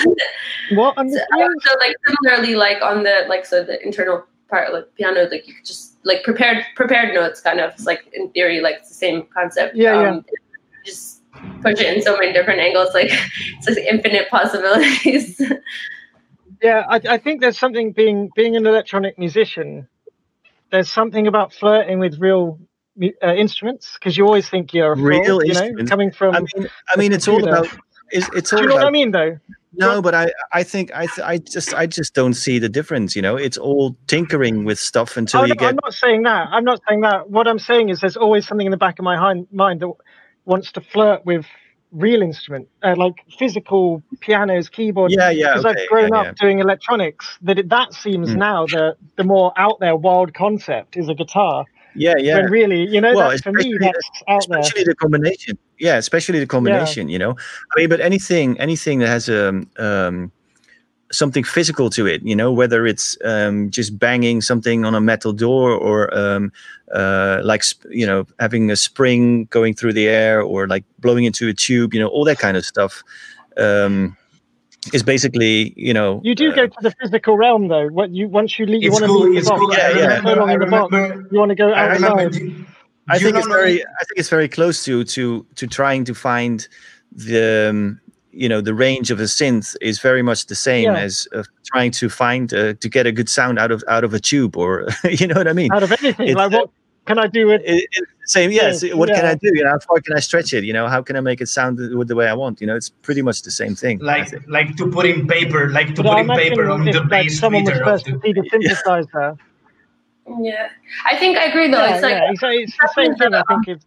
what? so, so, like similarly like on the like so the internal part like piano like you could just like prepared prepared notes kind of it's like in theory like it's the same concept. Yeah, yeah. um, Just push it in so many different angles like it's like infinite possibilities. Yeah, I, I think there's something being being an electronic musician. There's something about flirting with real uh, instruments because you always think you're a Real fraud, you know, coming from. I mean, I mean, it's all about. It's, it's do all you know about. what I mean, though? No, but I, I think I, th- I just, I just don't see the difference. You know, it's all tinkering with stuff until I'm, you get. I'm not saying that. I'm not saying that. What I'm saying is there's always something in the back of my hind, mind that wants to flirt with real instrument, uh, like physical pianos, keyboards. Yeah, yeah, Because okay, I've grown yeah, up yeah. doing electronics. That it, that seems Mm. now the the more out there wild concept is a guitar. Yeah, yeah. When really, you know, Well, that's for me, especially- that's out there. the combination yeah especially the combination you know i mean but anything anything that has a um something physical to it you know whether it's um just banging something on a metal door or um uh like you know having a spring going through the air or like blowing into a tube you know all that kind of stuff um is basically you know You do uh, go to the physical realm, though. What you once you leave, you want to cool. leave the box. cool. Yeah, yeah. So remember. long I in the box, you want to go I remember. outside. do- I think it's know- very I think it's very close to to to trying to find the um, you know the range of a synth is very much the same Yeah. as uh, trying to find uh, to get a good sound out of out of a tube or you know what I mean. out of anything. It's, like, what can I do with? It, it's the same, yes. Yes, what can. I do? You know, how far can I stretch it? You know, how can I make it sound with the way I want? You know, it's pretty much the same thing. Like, like to put in paper, like to But I put in paper on if the like, bass someone was meter of first to see the synthesizer. yeah, I think I agree though. Yeah, it's like yeah, it's, it's the same thing. I think it's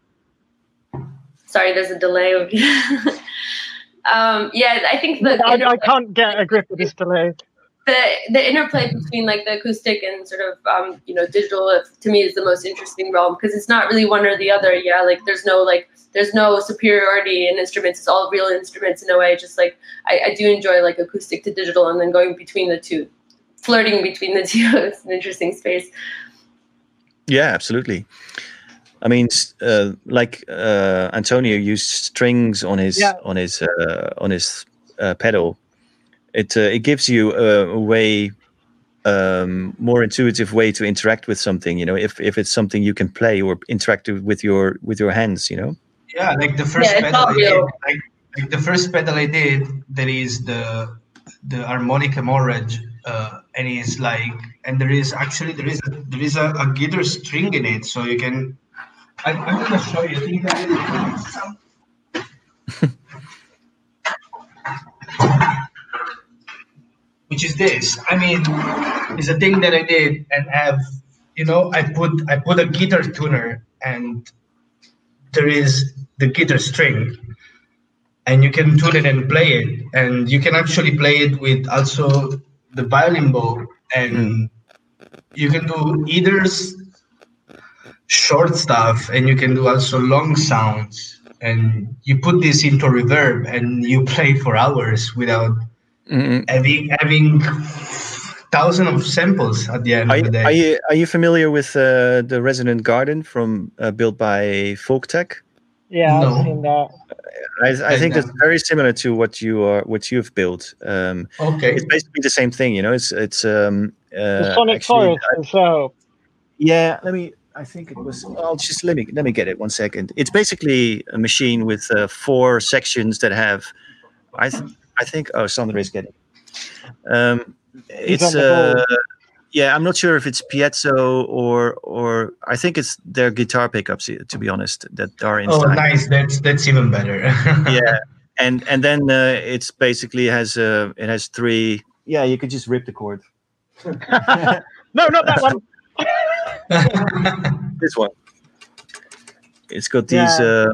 sorry, there's a delay. um, yeah, I think the I, I can't get a grip of this delay. The the interplay between like the acoustic and sort of um, you know digital uh, to me is the most interesting realm because it's not really one or the other. Yeah, like there's no like there's no superiority in instruments. It's all real instruments in a way. Just like I, I do enjoy like acoustic to digital and then going between the two, flirting between the two. it's an interesting space. Yeah, absolutely. I mean, uh, like uh, Antonio used strings on his Yeah. on his uh, on his uh, pedal. It uh, it gives you a, a way um, more intuitive way to interact with something. You know, if if it's something you can play or interact with your with your hands. You know. Yeah, like the first Yeah, pedal all I did, real. like, like the first pedal I did, there is the the harmonica mortgage, uh, and it's like, and there is actually there is a, there is a, a guitar string in it, so you can. I, I'm gonna show you. I think that is some. Which is this? I mean, it's a thing that I did and have. You know, I put I put a guitar tuner and there is the guitar string and you can tune it and play it and you can actually play it with also the violin bow and hmm. you can do either short stuff and you can do also long sounds and you put this into reverb and you play for hours without Mhm. having having thousands of samples at the end Are, of the you- day are you are you familiar with uh, the Resonant Garden from uh, built by Folktek? Yeah, No. I've seen that. I, I think it's very similar to what you are what you've built. Um, okay it's basically the same thing, you know. It's it's um, The uh, Sonic actually, Forest as well. Yeah, let me. I think it was. I'll just let me let me get it one second. It's basically a machine with uh, four sections that have. I th- I think. Oh, Sandra is getting. Um, He's it's on the ball. uh, yeah, I'm not sure if it's piezo or or I think it's their guitar pickups. To be honest, that are in. Oh, inside. nice. That's that's even better. yeah, and and then uh, it's basically has uh, it has three. Yeah, you could just rip the cord. No, not that one. This one. It's got these Yeah. uh,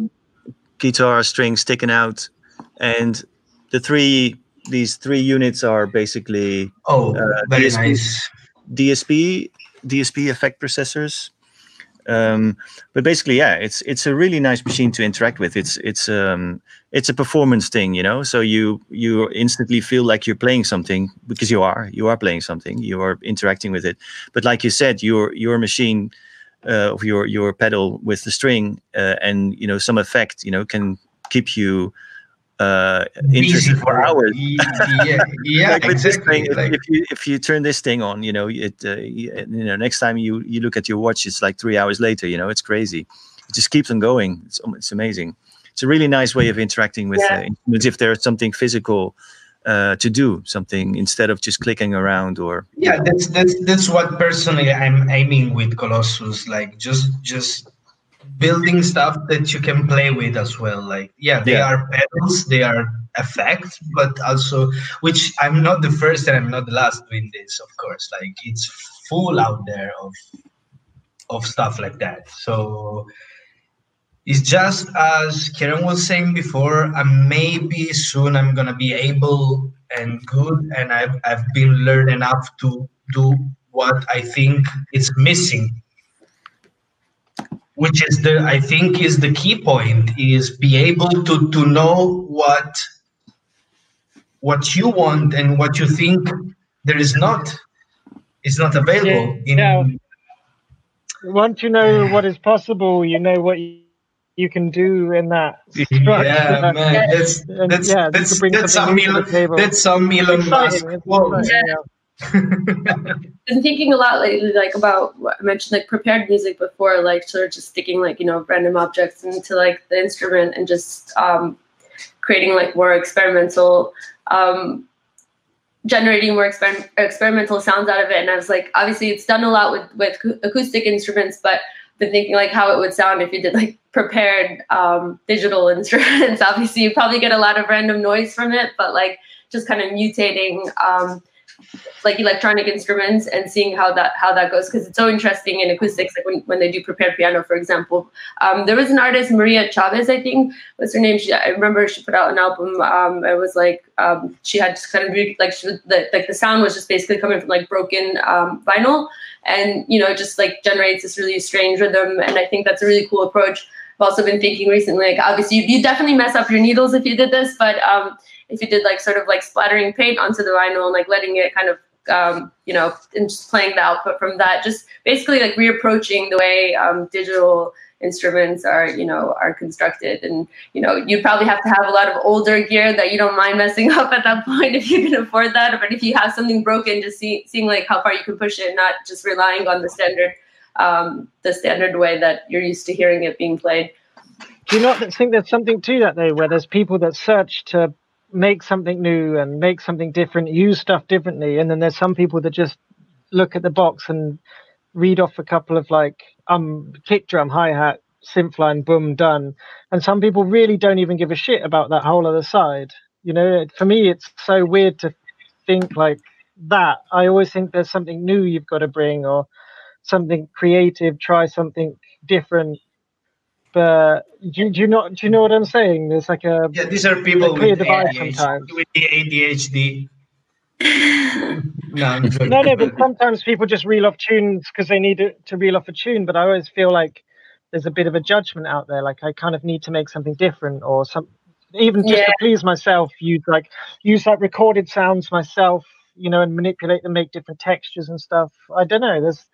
guitar strings sticking out, and the three these three units are basically oh, Uh, very DSP. nice. DSP DSP effect processors. Um, but basically, yeah, it's it's a really nice machine to interact with. It's it's um it's a performance thing, you know. So you you instantly feel like you're playing something because you are you are playing something. You are interacting with it. But like you said, your your machine uh, of your your pedal with the string uh, and you know some effect, you know, can keep you uh Busy interested for hours Yeah, yeah like with this exactly. thing, if, Like, if you if you turn this thing on, you know, it uh, you know, next time you you look at your watch, it's like three hours later. You know, it's crazy. It just keeps on going. It's um, it's amazing. It's a really nice way of interacting with Yeah. uh, if there's something physical uh, to do, something instead of just clicking around or yeah, that's that's that's what personally I'm aiming with Colossus. Like just just building stuff that you can play with as well. Like yeah, they Yeah. are pedals, they are effects, but also which I'm not the first and I'm not the last doing this. Of course, like it's full out there of of stuff like that. So it's just as Kieran was saying before, and maybe soon I'm gonna be able and good, and I've I've been learned enough to do what I think is missing, which is the I think is the key point is be able to to know what what you want and what you think there is not is not available in Yeah. Once you know what is possible, you know what you, you can do in that structure. Yeah, man, that's And, that's yeah, you that's can bring that's some new Elon, table. that's some Elon Musk Exciting, quote. exciting, yeah. been thinking a lot lately, like about what I mentioned, like prepared music before, like sort of just sticking like you know random objects into like the instrument and just um, creating like more experimental, um, generating more exper- experimental sounds out of it. And I was like, obviously, it's done a lot with with acoustic instruments, but been thinking like how it would sound if you did like prepared um, digital instruments. obviously, you probably get a lot of random noise from it, but like just kind of mutating. Um, like electronic instruments and seeing how that how that goes because it's so interesting in acoustics like when, when they do prepared piano for example. Um, there was an artist maria chavez i think was her name? She, i remember she put out an album um, it was like um, she had just kind of like she the, like the sound was just basically coming from like broken um, vinyl and you know it just like generates this really strange rhythm and i think that's a really cool approach. I've also been thinking recently like obviously you, you definitely mess up your needles if you did this but um, if you did like sort of like splattering paint onto the vinyl and like letting it kind of um, you know and just playing the output from that just basically like reapproaching the way um, digital instruments are you know are constructed. And you know you'd probably have to have a lot of older gear that you don't mind messing up at that point if you can afford that. But if you have something broken just see, seeing like how far you can push it not just relying on the standard um, the standard way that you're used to hearing it being played. Do you not think there's something to that though, where there's people that search to make something new and make something different, use stuff differently, and then there's some people that just look at the box and read off a couple of like um kick drum, hi hat, synth line, boom, done. And some people really don't even give a shit about that whole other side. You know, for me, it's so weird to think like that. I always think there's something new you've got to bring or something creative, try something different but do, you- do you not do you know what I'm saying? There's like a Yeah, these are people clear with ADHD, sometimes. with the ADHD. No, no, no, but sometimes people just reel off tunes because they need it to reel off a tune. But I always feel like there's a bit of a judgment out there. Like I kind of need to make something different or some, even just Yeah. to please myself. Use like use like recorded sounds myself, you know, and manipulate them, make different textures and stuff. I don't know. There's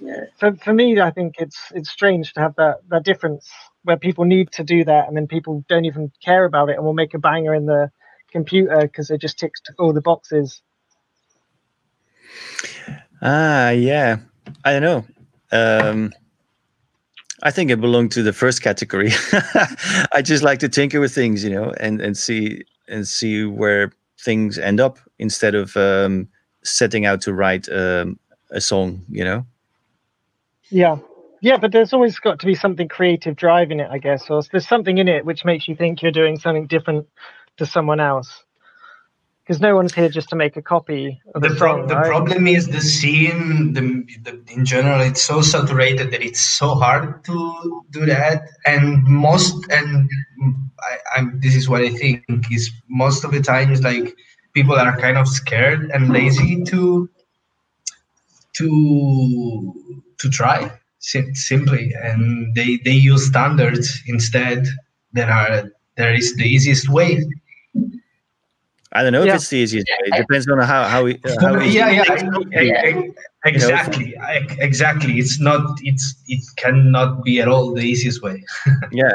yeah. for for me, I think it's it's strange to have that that difference where people need to do that and then people don't even care about it and will make a banger in the computer because it just ticks all the boxes. Ah, yeah. I don't know. Um, I think it belonged to the first category. I just like to tinker with things, you know, and and see and see where things end up. instead of um, setting out to write um, a song. You know. Yeah. Yeah, but there's always got to be something creative driving it, I guess, or there's something in it which makes you think you're doing something different to someone else. Because no one's here just to make a copy of the, pro- song, the right? problem is the scene the, the in general it's so saturated that it's so hard to do that and most and I, I'm this is what I think is most of the times like people are kind of scared and lazy to to to try sim- simply and they they use standards instead that are that is the easiest way I don't know Yeah. if it's the easiest way. It depends on how how, we- uh, how easy yeah, it yeah, is. e- exactly, exactly. It's not. It's it cannot be at all the easiest way. yeah.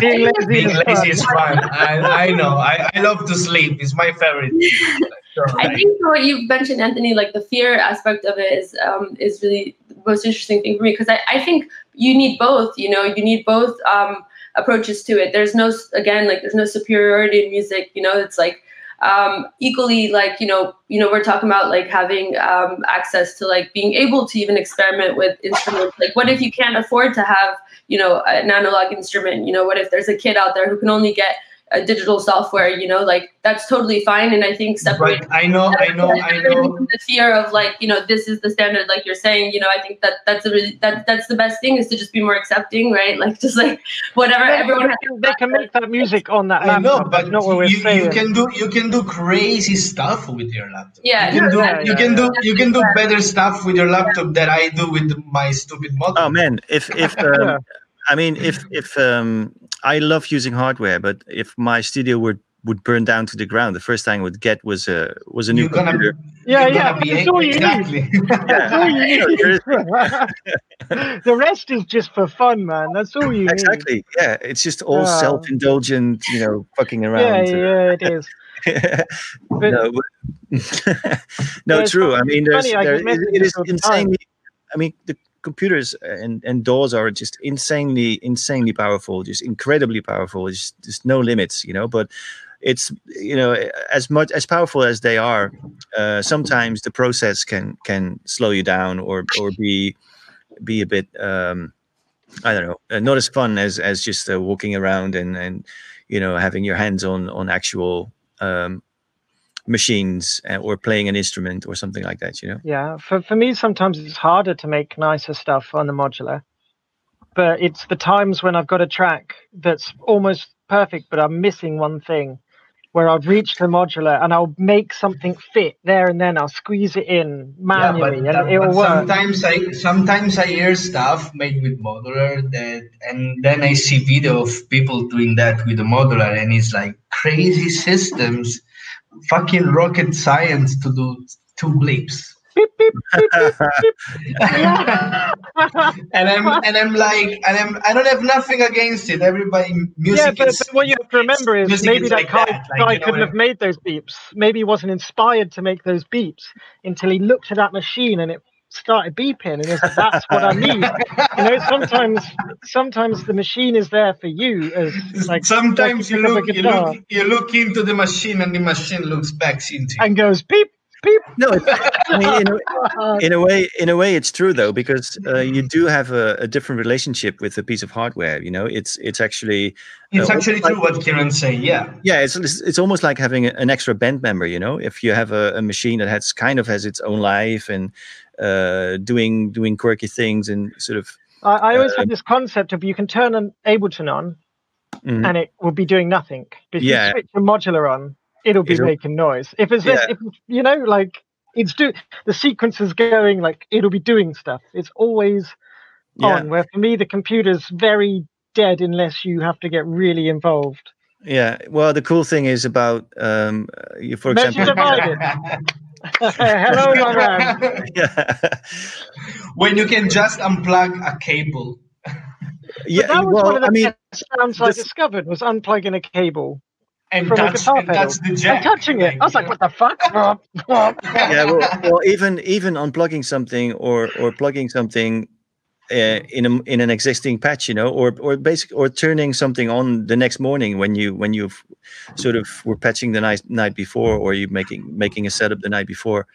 Being lazy Being is lazy fun. is fun. I, I know. I, I love to sleep. It's my favorite. thing. I like, think what you mentioned, Anthony, like the fear aspect of it is um, is really the most interesting thing for me because I, I think you need both. You know, you need both um, approaches to it. There's no again like there's no superiority in music. You know, it's like um, equally like you know you know we're talking about like having um, access to like being able to even experiment with instruments. Like, what if you can't afford to have you know an analog instrument? You know, what if there's a kid out there who can only get a digital software? You know, like that's totally fine. And I think separate but I know. I know. I know. the fear of like you know this is the standard like you're saying you know i think that that's a really that that's the best thing is to just be more accepting right like just like whatever They, everyone has can, they can make that music on that I laptop. know, but not what we're you, saying. you can do you can do crazy stuff with your laptop. Yeah, you can do yeah, you yeah, can do yeah. you can do better stuff with your laptop than I do with my stupid model. Oh man, if if um, I mean if if um, I love using hardware, but if my studio would would burn down to the ground, the first thing I would get was a was a new You're gonna computer. Yeah, yeah, gonna that's all you need. exactly. That's all you need. the rest is just for fun, man. That's all you Exactly. Yeah, it's just all Yeah. self-indulgent, you know, fucking need. Yeah, around. yeah, it is. But no, but- no, true. I mean, it's there's, funny, I there, get it, it is all insanely. I mean, the computers and, and DAWs are just insanely, insanely powerful, just incredibly powerful. There's just no limits, you know. But it's you know as much as powerful as they are, uh, sometimes the process can can slow you down or or be be a bit. Um, I don't know, uh, not as fun as as just uh, walking around and and you know having your hands on on actual um, machines uh, or playing an instrument or something like that. You know. yeah, for for me, sometimes it's harder to make nicer stuff on the modular. But it's the times when I've got a track that's almost perfect, but I'm missing one thing, where I'll reach the modular and I'll make something fit there and then. I'll squeeze it in manually, yeah, but, and it'll work. sometimes I sometimes I hear stuff made with modular that, and then I see video of people doing that with the modular, and it's like crazy systems, fucking rocket science to do two blips. And I'm and I'm like and I'm I don't have nothing against it. Everybody music yeah, but, is, but what you have to remember is maybe is that like guy, that, like, guy you know couldn't have made those beeps. Maybe he wasn't inspired to make those beeps until he looked at that machine and it started beeping, and he was like, "That's what I need." You know, sometimes sometimes the machine is there for you as like sometimes you like a look you look you look into the machine and the machine looks back into you. and goes beep beep. No, it's, I mean, in a, in a way, in a way, it's true though because uh, you do have a, a different relationship with a piece of hardware. You know, it's it's actually It's uh, actually like- true what Kieran's saying, yeah. yeah, it's it's it's almost like having an extra band member. You know, if you have a, a machine that has kind of has its own life and uh, doing doing quirky things and sort of I, I always Uh, have this concept of you can turn an Ableton on Mhm. and it will be doing nothing. But if Yeah. you switch a modular on, it'll be It'll- making noise. If it's Yeah. if you know like it's do the sequence is going like it'll be doing stuff. It's always yeah, on. Where for me the computer's very dead unless you have to get really involved. yeah. Well, the cool thing is about um, uh, you, for Measure example, divided. Hello, my man. yeah, when you can just unplug a cable. yeah. that was one Well, of the I mean, best sounds I discovered was unplugging a cable And from a that's, guitar and pedal that's the jack. and touching it. I was like, what the fuck? yeah well, well even even unplugging something or or plugging something uh, in a, in an existing patch, you know, or or basic or turning something on the next morning when you when you sort of were patching the night night before, or you making making a setup the night before,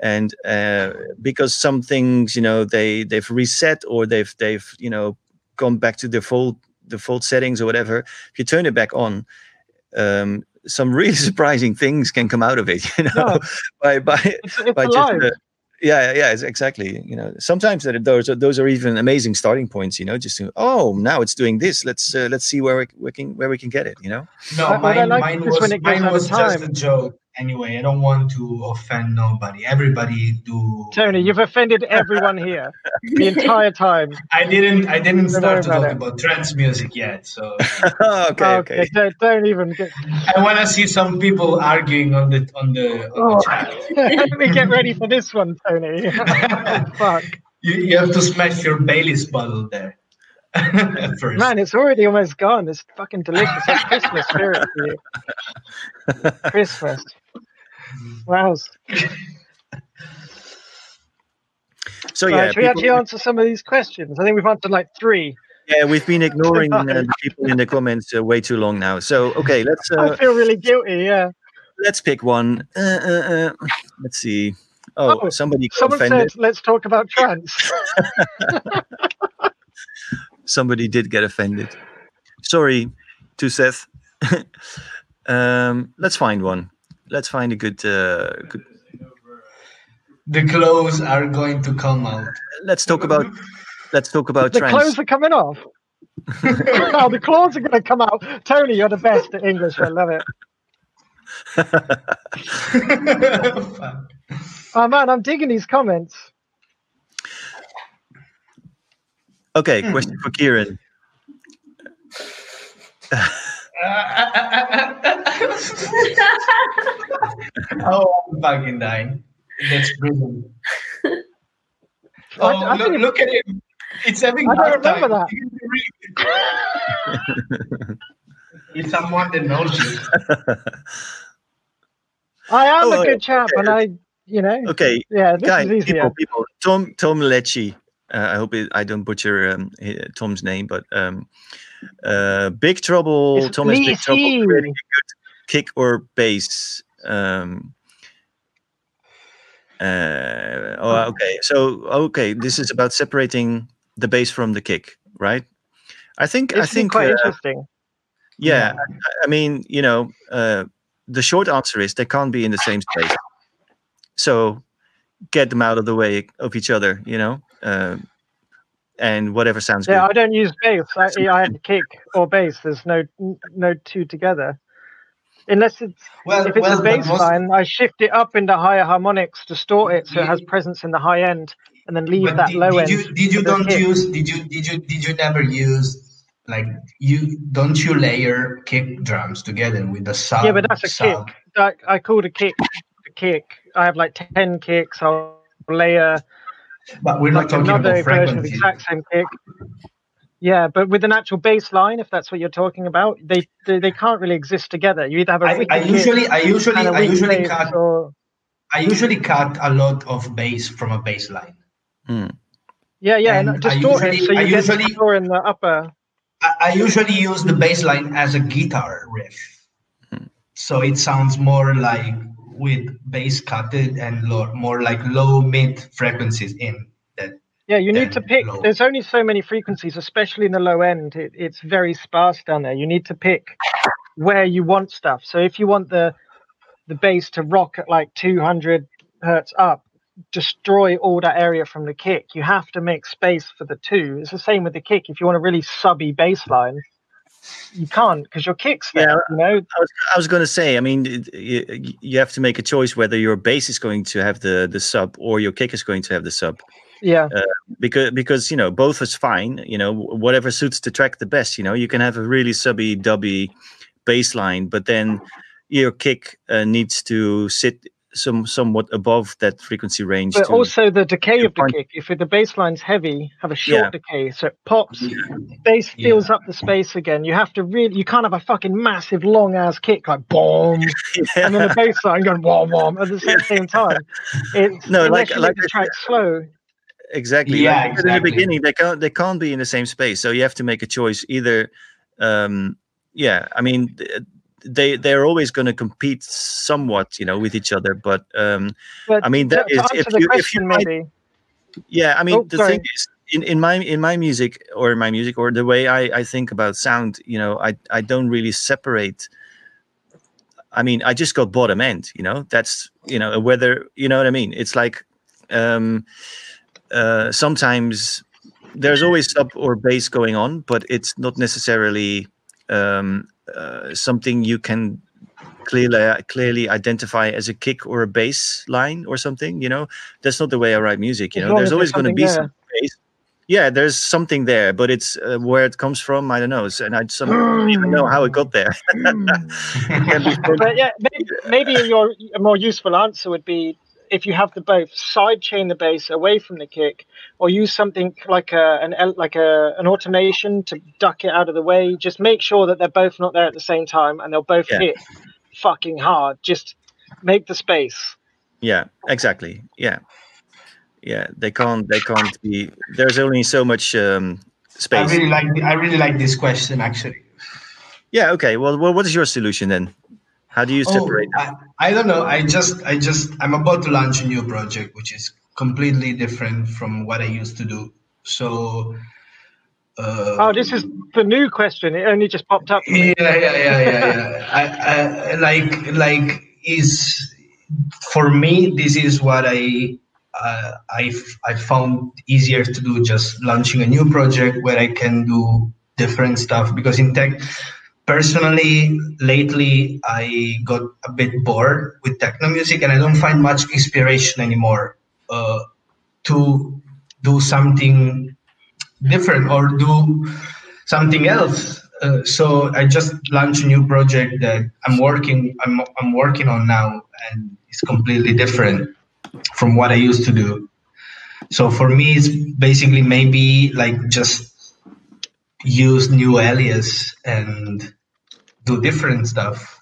and uh, because some things you know they they've reset or they've they've you know gone back to default default settings or whatever. If you turn it back on, um, some really surprising things can come out of it. You know, Yeah. by by It's, it's by alive. uh, yeah yeah exactly you know sometimes that those are those are even amazing starting points you know just to, oh now it's doing this let's uh, let's see where we, we can where we can get it you know No, What- what I mine, like mine was when it mine was just a joke. Anyway, I don't want to offend nobody. Everybody do. Tony, you've offended everyone here the entire time. I didn't. I didn't start to about talk it. about trance music yet. So okay okay Don't, don't even get. I want to see some people arguing on the on the, on Oh. the chat. Let me get ready for this one, Tony. Fuck. You, you have to smash your Bailey's bottle there first. Man, it's already almost gone. It's fucking delicious. That's Christmas spirit for you. Christmas. Wow. so Right, yeah should we people- actually answer some of these questions? I think we've answered like three. yeah we've been ignoring uh, the people in the comments uh, way too long now so okay let's I uh, feel really guilty. Yeah. let's pick one uh, uh, uh, let's see oh, Oh, somebody Someone offended said, "Let's talk about trance." somebody did get offended. Sorry to Seth. um, let's find one. Let's find a good, uh, good. The clothes are going to come out. Let's talk about. Let's talk about the trance. clothes are coming off. oh, the claws are going to come out. Tony, you're the best at English. I love it. Oh man, I'm digging these comments. okay, Hmm. question for Kieran. oh, I'm fucking dying. That's brilliant. Oh, I look, think- look at him. It's having I don't remember time. that. You. It's someone that knows you. I am Oh, a good chap, and I, you know, Okay, yeah, this guys, is easier. people, people. Tom, Tom Lecce. Uh, I hope it, I don't butcher um, Tom's name, but um, uh, Big Trouble. It's Tom has Big Trouble creating a good kick or bass. Um, uh, oh, okay. So, okay, this is about separating the bass from the kick, right? I think. I It's been think. quite uh, interesting. yeah, I- I mean, you know, uh, the short answer is they can't be in the same space. So get them out of the way of each other, you know, uh, and whatever sounds Yeah, good. I don't use bass. I, I have kick or bass. There's no no two together. Unless it's Well, if it's well, a bass line, I shift it up into higher harmonics, distort it so it has presence in the high end, and then leave that did, low did end. you did you don't kick. use did you did you did you never use like you don't you layer kick drums together with the sub Yeah, but that's a sub? kick. I, I called a kick a kick. I have like ten kicks. I'll layer But we're not like talking another about version of the exact same kick. Yeah, but with an actual bass line, if that's what you're talking about, they they, they can't really exist together. You either have a I, wicked I usually I usually and a I weak usually bass, cut or I usually cut a lot of bass from a bass line. Hmm. yeah, yeah, and and I distort it usually- so you I get usually- the in the upper. I, I usually use the bass line as a guitar riff. So it sounds more like with bass cutted and low, more like low mid frequencies in that. Yeah, you need to pick. low. There's only so many frequencies, especially in the low end. It, it's very sparse down there. You need to pick where you want stuff. So if you want the the bass to rock at like 200 hertz up, destroy all that area from the kick. You have to make space for the two. It's the same with the kick. If you want a really subby bass line, you can't because your kick's there. Yeah. You know, I was, I was going to say, I mean, you, you have to make a choice whether your bass is going to have the the sub or your kick is going to have the sub. Yeah. because because you know both is fine you know whatever suits the track the best you know you can have a really subby dubby bass line but then your kick uh, needs to sit some somewhat above that frequency range But to, also the decay of the point- kick. If the bass line's heavy, have a short Yeah. decay, so it pops. Bass Yeah. fills up the space again. You have to really. You can't have a fucking massive long ass kick like boom, and then the bass line going wom wom at the same, same time. It's No, like- like the track slow. Exactly. Yeah, Like I said In the beginning, they can't they can't be in the same space. So you have to make a choice. Either, um, yeah. I mean, they they're always going to compete somewhat, you know, with each other. But um, But I mean, to, that to is answer if the you if you question, maybe. yeah. I mean, Oh, the sorry. thing is. In, in my in my music or in my music or the way I, I think about sound, you know, I, I don't really separate I mean, I just got bottom end, you know. That's you know whether you know what I mean. It's like um, uh, sometimes there's always sub or bass going on, but it's not necessarily um, uh, something you can clearly clearly identify as a kick or a bass line or something. You know, that's not the way I write music. You As know, there's always going to something be some bass. Yeah, there's something there, but it's uh, where it comes from. I don't know, So- and I some, don't even know how it got there. Can be from- But yeah, maybe, maybe your a more useful answer would be if you have the both side chain the bass away from the kick, or use something like a an like a an automation to duck it out of the way. Just make sure that they're both not there at the same time and they'll both Yeah. hit fucking hard. Just make the space. yeah exactly yeah yeah they can't they can't be there's only so much um I space really like I really like this question actually. yeah okay well, well what is your solution then how do you Oh, separate I, I don't know. I just I just I'm about to launch a new project which is completely different from what I used to do. So uh, Oh, this is the new question. It only just popped up. yeah yeah yeah yeah yeah I, I like like is for me this is what i uh, i i found easier to do just launching a new project where i can do different stuff because in tech personally lately i got a bit bored with techno music and i don't find much inspiration anymore uh, to do something different or do something else. Uh, so I just launched a new project that I'm working I'm, I'm working on now, and it's completely different from what I used to do. So for me, it's basically maybe like just use new alias and do different stuff.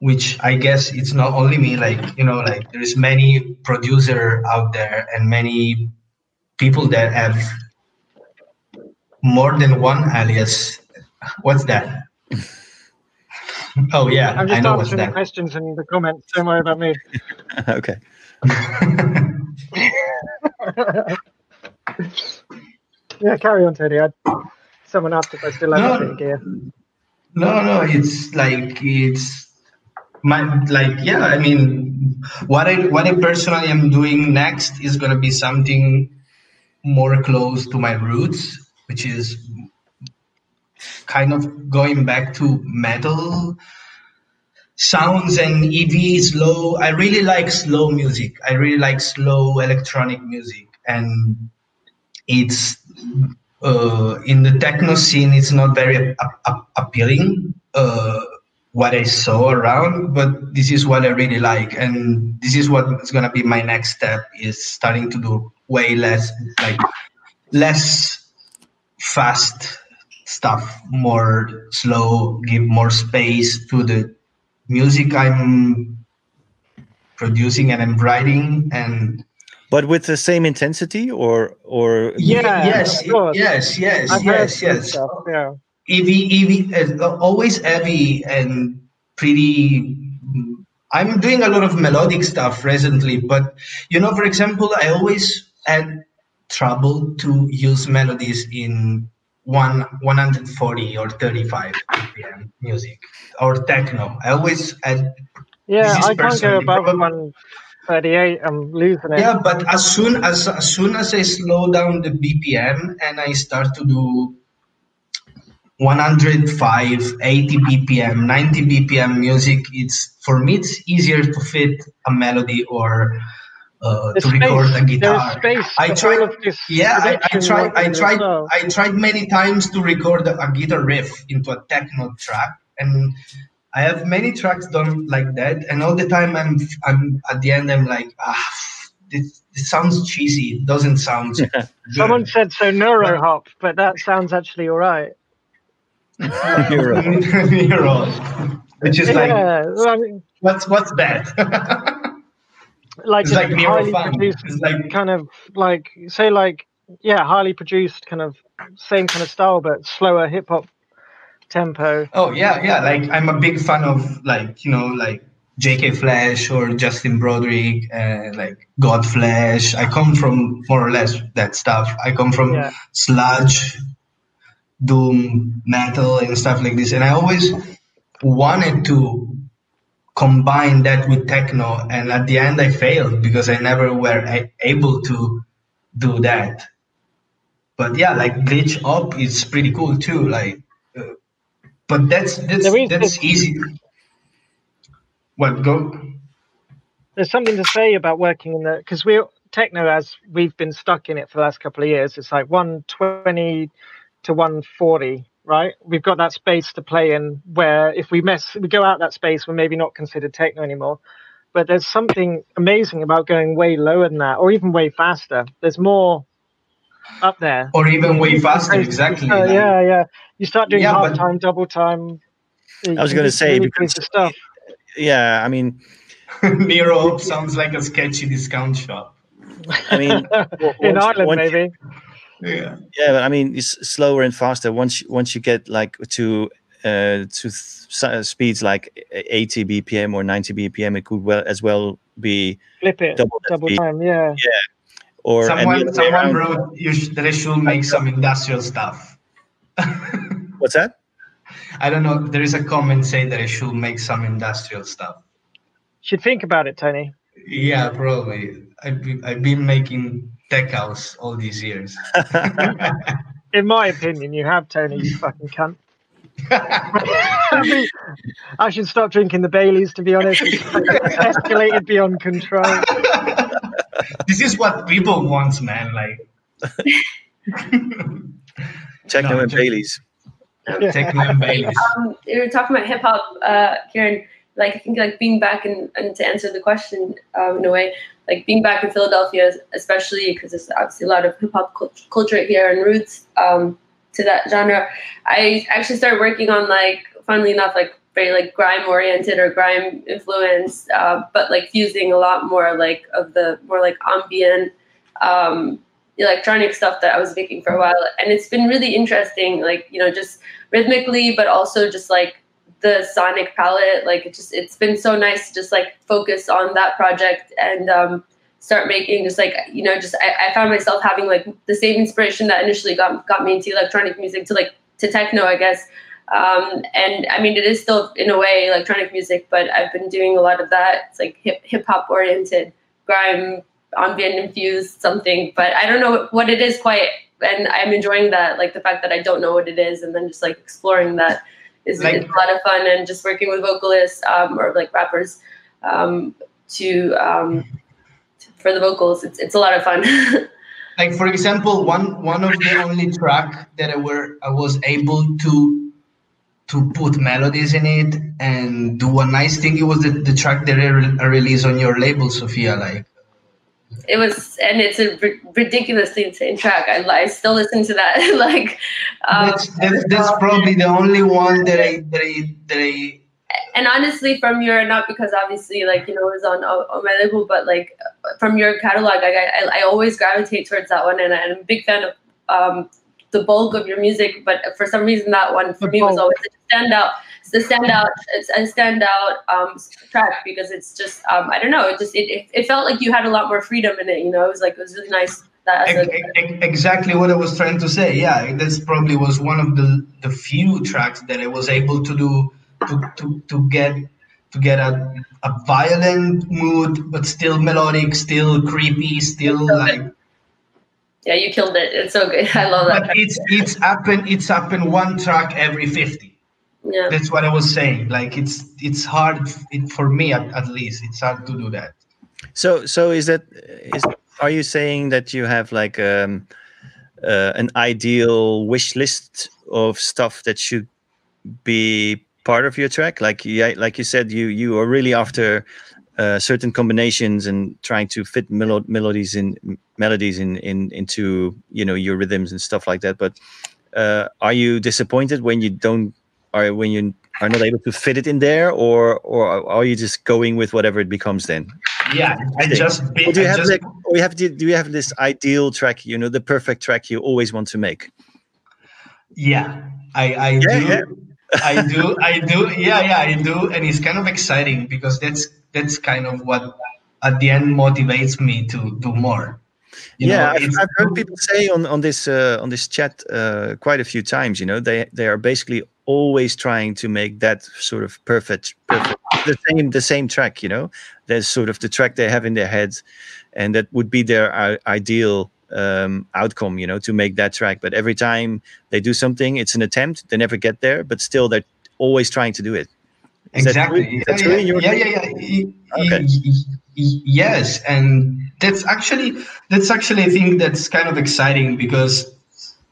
Which I guess it's not only me. Like you know, like there's many producer out there and many people that have more than one alias. What's that? oh yeah, I'm I just know answering the that. questions in the comments. Don't worry about me. okay yeah, carry on, Teddy. I'd, someone asked if I still have No. a gear. No, no, it's like it's my like yeah. I mean, what I what I personally am doing next is gonna be something more close to my roots, which is kind of going back to metal sounds and EV slow. I really like slow music. I really like slow electronic music, and it's uh, in the techno scene. It's not very ap- ap- appealing. Uh, what I saw around, but this is what I really like, and this is what is gonna be my next step. Is starting to do way less like less fast stuff, more slow, give more space to the music I'm producing and I'm writing and but with the same intensity or or? Yeah, yes yes yes I've yes yes. stuff, yeah. heavy heavy uh, always heavy and pretty i'm doing a lot of melodic stuff recently but you know for example i always had trouble to use melodies in one 140 or 35 bpm music or techno. I always had Yeah, This is I can't go personally above probably- 138. I'm losing it. Yeah, but as soon as as soon as I slow down the BPM and I start to do 105, 80 BPM, 90 BPM music, it's for me it's easier to fit a melody or uh, to record a guitar. Space I tried, all of this yeah, I, I tried, I tried. I tried many times to record a guitar riff into a techno track, and I have many tracks done like that, and all the time I'm, I'm at the end I'm like, ah, this, this sounds cheesy. It doesn't sound. good." Someone said so neuro hop, but that sounds actually all right. Euro. Neural, which is like, yeah, well, I mean, what's what's that? like, It's like Nero highly Funk. produced, It's like kind of like say like yeah, highly produced, kind of same kind of style, but slower hip hop tempo. Oh yeah, yeah. Like I'm a big fan of like you know like J.K. Flesh or Justin Broadrick, uh, like Godflesh. I come from more or less that stuff. I come from Yeah. sludge, doom, metal, and stuff like this. And I always wanted to combine that with techno, and at the end I failed because I never were a- able to do that. But yeah, like glitch hop is pretty cool too. Like, but that's that's that's easy. What go? There's something to say about working in the because we're techno as we've been stuck in it for the last couple of years. It's like 120 to 140, right? We've got that space to play in where if we mess, we go out that space, we're maybe not considered techno anymore. But there's something amazing about going way lower than that, or even way faster. There's more up there. Or even way faster, exactly. Uh, yeah, yeah. You start doing Yeah, half but- time, double time. I was gonna say, because- stuff. Yeah, I mean, Nero sounds like a sketchy discount shop. I mean, in once- Ireland, once- maybe. Yeah. yeah, but I mean, it's slower and faster. Once you- once you get like to uh, to th- speeds like 80 BPM or 90 BPM, it could well as well be Flip it, double double time. Yeah. yeah. or Someone, someone around. wrote you sh- that I should make some industrial stuff. What's that? I don't know. There is a comment saying that I should make some industrial stuff. Should think about it, Tony. Yeah, probably. I've been, I've been making tech house all these years. In my opinion, you have Tony. You fucking cunt. I, mean, I should stop drinking the Baileys. To be honest, it's escalated beyond control. this is what people want, man. Like Techno No, and just- Bailey's. techno and Baileys. um, you were talking about hip hop, uh, Kieran. Like I think like being back in, and to answer the question um, in a way, like being back in Philadelphia, especially because there's obviously a lot of hip hop cult- culture here and roots um, to that genre. I actually started working on like, funnily enough, like very like grime oriented or grime influenced, uh, but like fusing a lot more like of the more like ambient um, electronic stuff that I was making for a while, and it's been really interesting. Like you know, just rhythmically, but also just like the sonic palette. Like it just it's been so nice to just like focus on that project and um, start making just like you know just I, I found myself having like the same inspiration that initially got got me into electronic music to like to techno, I guess. Um, and I mean, it is still in a way electronic music, but I've been doing a lot of that. It's like hip hip hop oriented, grime, ambient infused something, but I don't know what it is quite. And I'm enjoying that, like the fact that I don't know what it is, and then just like exploring that is, Like- is a lot of fun. And just working with vocalists um, or like rappers um, to um, for the vocals, it's it's a lot of fun. like for example one one of the only track that i were i was able to to put melodies in it and do a nice thing it was the, the track that I, re- I released on your label sophia like it was, and it's a ridiculously insane track. I, I still listen to that. like, um, that's, that's that's probably the only one that i that i that i and honestly, from your not because obviously, like you know, it was on on my label, but like from your catalog, like, I I, I always gravitate towards that one, and I'm a big fan of um, the bulk of your music. But for some reason, that one for The me was always a standout. The standout. It's a standout um, track because it's just um, I don't know. It just it, it, felt like you had a lot more freedom in it. You know, it was like it was really nice. That as a, exactly what I was trying to say. Yeah, this probably was one of the the few tracks that I was able to do to to, to get to get a a violent mood, but still melodic, still creepy, still like. yeah, you killed it. It's so good. I love that But it's it's happen it's happen one track every fifty. Yeah. That's what I was saying. Like it's it's hard it, for me at, at least. It's hard to do that. So, so is that is are you saying that you have like um, uh, an ideal wish list of stuff that should be part of your track? Like, yeah, like you said, you you are really after uh, certain combinations and trying to fit melo- melodies in melodies in, in into you know your rhythms and stuff like that. But uh, are you disappointed when you don't? Are when you are not able to fit it in there, or or are you just going with whatever it becomes then? yeah, I just Or do you I have just, like, or you have do you have this ideal track? You know, the perfect track you always want to make. yeah, I I Yeah, do. yeah. I do, I do, yeah, yeah, I do, and it's kind of exciting because that's that's kind of what at the end motivates me to do more. You yeah, know, I've, I've heard people say on on this uh, on this chat uh, quite a few times. You know, they they are basically always trying to make that sort of perfect, perfect the same the same track. You know, there's sort of the track they have in their heads and that would be their I- ideal um, outcome. You know, to make that track. But every time they do something, it's an attempt. They never get there, but still they're always trying to do it. Is exactly. Yeah, that your yeah, yeah, yeah, yeah. Okay. Yes, and that's actually that's actually I think that's kind of exciting because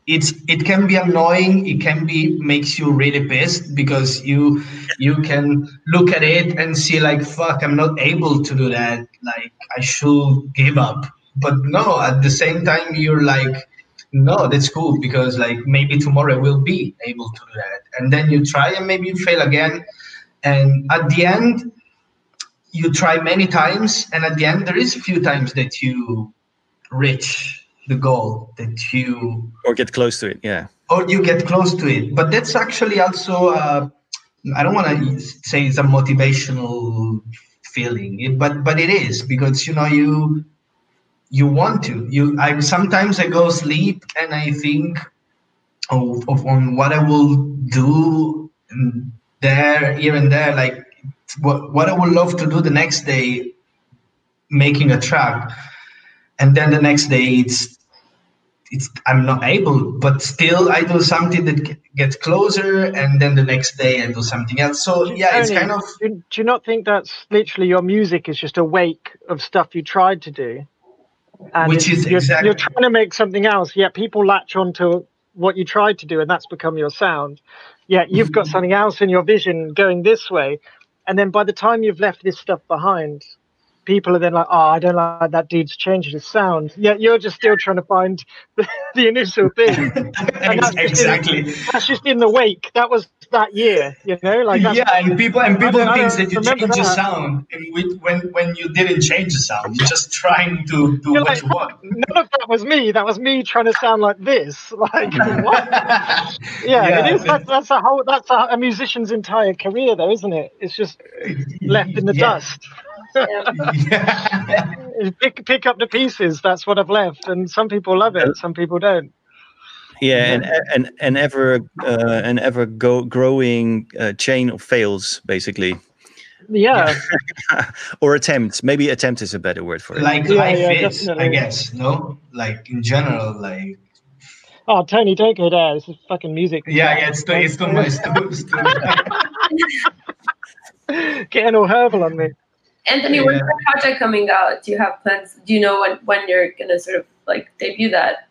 it's it can be annoying. It can be makes you really pissed because you you can look at it and see like fuck, I'm not able to do that. Like I should give up. But no, at the same time you're like no, that's cool because like maybe tomorrow I will be able to do that. And then you try and maybe you fail again. And at the end, you try many times, and at the end, there is a few times that you reach the goal that you Or get close to it. Yeah. or you get close to it. But that's actually also uh, I don't want to say it's a motivational feeling, but but it is because you know you you want to. You I sometimes I go sleep and I think of, of on what I will do there here and there, like what what I would love to do the next day, making a track, and then the next day it's it's I'm not able, but still I do something that gets closer, and then the next day I do something else. So yeah, it's kind of Do, do you not think that's literally your music is just a wake of stuff you tried to do? And Which is you're, exactly- you're trying to make something else, yet people latch onto what you tried to do, and that's become your sound. Yet you've got mm-hmm. something else in your vision going this way, and then by the time you've left this stuff behind, people are then like, "Oh, I don't like that dude's changed his sound." Yet you're just still trying to find the, the initial thing. And that's just exactly. that's just in the wake. That was that year, you know. Like yeah, and people and people think that you change the sound, when when you didn't change the sound, you're just trying to do You're what like, you want. none of that was me. That was me trying to sound like this. Like what? Yeah, Yeah, it is. That's, that's a whole. That's a, a musician's entire career, though, isn't it? It's just left in the Yeah. dust. Yeah. Pick pick up the pieces. That's what I've left, and some people love it. Some people don't. yeah and and and ever uh, an ever go growing uh, chain of fails basically Yeah, or attempts maybe attempt is a better word for it like Yeah, life yeah, is, I guess. No, like in general, like Oh, Tony, don't go there. This is fucking music. yeah, yeah. It's too, it's too much. It's too, it's too, Getting all herbal on me. Anthony, when's the project coming out? Do you have plans? Do you know when, when you're gonna sort of like debut that?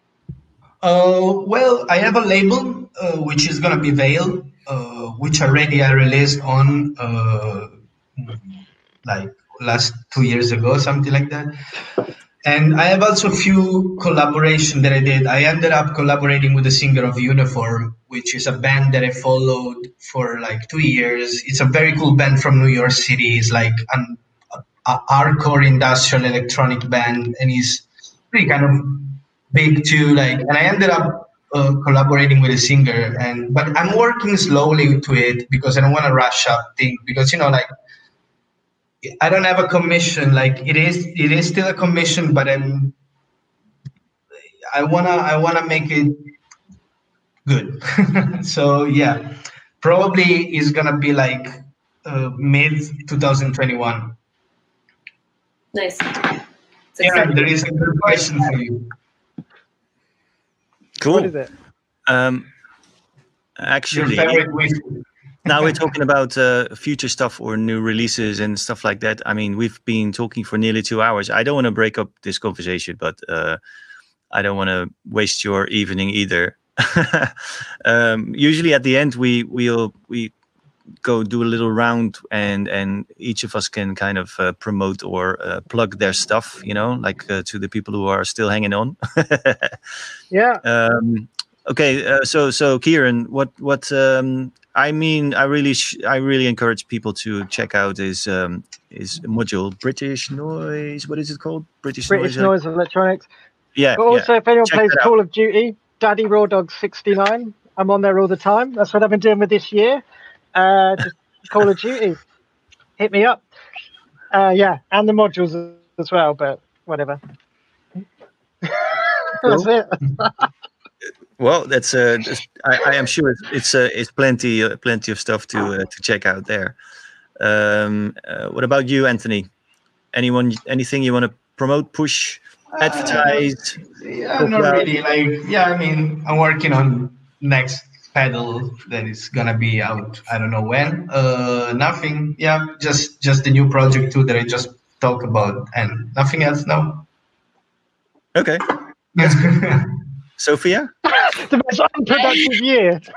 Uh, well, I have a label uh, which is gonna be Veil, uh, which already I released on uh, like last two years ago, something like that. And I have also a few collaboration that I did. I ended up collaborating with the singer of Uniform, which is a band that I followed for like two years. It's a very cool band from New York City. It's like an a hardcore industrial electronic band, and he's pretty kind of big too. Like, and I ended up uh, collaborating with a singer, and but I'm working slowly to it because I don't want to rush up things because you know like I don't have a commission. Like it is, it is still a commission, but I'm. I wanna, I wanna make it good. so yeah, probably is gonna be like uh, mid 2021. Nice. It's Yeah, there is a good question for you. cool What is it? um actually now we're talking about uh, future stuff or new releases and stuff like that. I mean, we've been talking for nearly two hours. I don't want to break up this conversation, but uh, I don't want to waste your evening either. um, usually, at the end, we we'll we go do a little round, and and each of us can kind of uh, promote or uh, plug their stuff. You know, like uh, to the people who are still hanging on. Yeah. um, Okay, uh, so so Kieran, what what um, I mean, I really sh- I really encourage people to check out his um, his module British Noise. What is it called? British, British Noise. Noise Electronics. Yeah. But also, yeah. if anyone Check plays that out. Call of Duty, Daddy Raw Dog 69, I'm on there all the time. That's what I've been doing with this year. Uh, just Call of Duty. Hit me up. Uh, yeah, and the modules as well, but whatever. That's it. Well, that's uh, just- I, I am sure it's it's, uh, it's plenty uh, plenty of stuff to uh, to check out there. Um, uh, what about you, Anthony? Anyone, anything you want to promote, push, advertise? Yeah, not about- really. Like, yeah, I mean, I'm working on next pedal that is gonna be out. I don't know when. Uh, nothing. Yeah, just just the new project too that I just talked about, and nothing else. No. Okay, Sophia. the most unproductive year.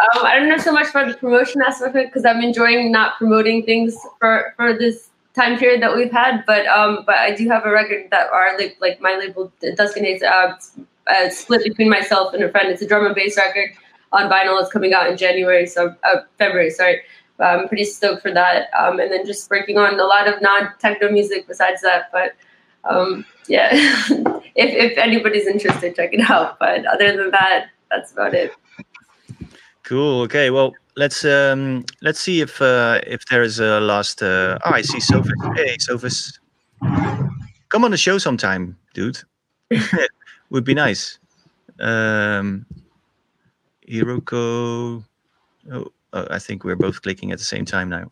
Um, I don't know so much about the promotion aspect because I'm enjoying not promoting things for, for this time period that we've had. But um, but I do have a record that our like like my label Tuscan Haze uh, uh, split between myself and a friend. It's a drum and bass record on vinyl. It's coming out in January, so uh, February. Sorry. I'm pretty stoked for that. Um, and then just working on a lot of non techno music besides that. But um, yeah, if if anybody's interested, check it out. But other than that, that's about it. Cool. Okay. Well, let's um, let's see if uh, if there is a last. Uh, oh, I see Sophus. Hey, Sophus, come on the show sometime, dude. Would be nice. Um, Hiroko. Oh, oh, I think we're both clicking at the same time now.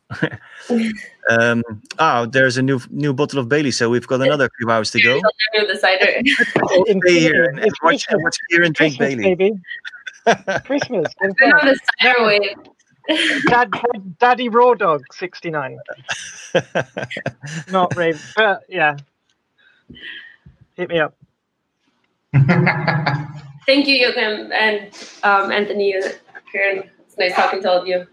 um, oh, there's a new new bottle of Bailey, so we've got another few hours to go. I'll the cider. Stay here and, and It's watch, Christmas. watch drink Christmas, Bailey. baby. Christmas. I've been on the cider wave. Dad, Daddy Raw Dog 69. Not Raven. But yeah. Hit me up. Thank you, Joachim and um, Anthony and Kieran. It's nice talking to all of you.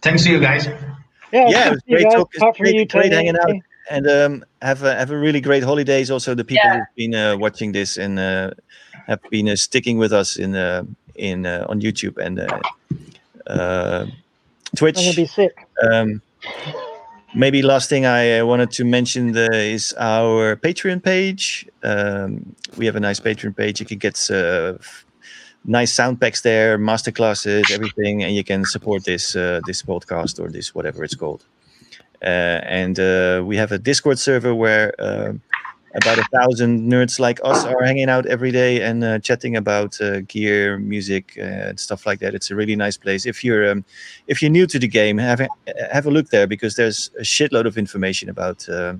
Thanks to you guys. Yeah, yeah, it was to see you great guys. talk. It's Apart from great, you, great hanging out, and um, have a, have a really great holidays. Also, the people Yeah. who've been uh, watching this and uh, have been uh, sticking with us in uh, in uh, on YouTube and uh, uh, I'm Twitch. gonna be sick. Um, maybe last thing I uh, wanted to mention the, is our Patreon page. Um, we have a nice Patreon page. You can get uh, nice sound packs there, masterclasses, everything, and you can support this uh, this podcast or this whatever it's called. Uh, and uh, we have a Discord server where uh, about a thousand nerds like us are hanging out every day and uh, chatting about uh, gear, music, uh, and stuff like that. It's a really nice place. If you're um, if you're new to the game, have a, have a look there because there's a shitload of information about uh,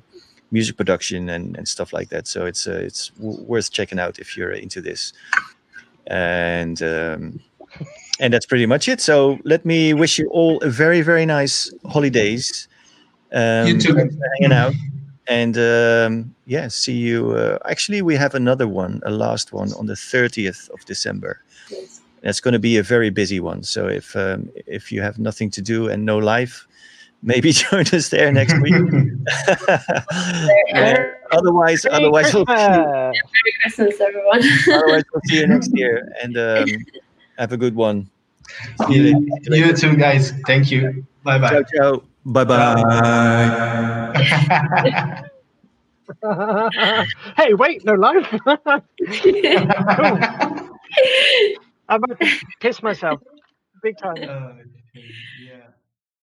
music production and, and stuff like that. So it's uh, it's w- worth checking out if you're into this. And um, and that's pretty much it. So let me wish you all a very very nice holidays. Um, You too. hanging out. And um, yeah, see you. Uh, actually, we have another one, a last one on the 30th of December. That's going to be a very busy one. So if um, if you have nothing to do and no life, maybe join us there next week. Uh, otherwise, Merry otherwise we'll, see, Christmas. Merry Christmas, everyone. otherwise we'll see you next year. And um, have a good one. See you. You too, guys. Thank you. Bye Ciao, bye. ciao. Bye bye. hey, wait, no life. I'm about to piss myself. Big time. Uh, yeah.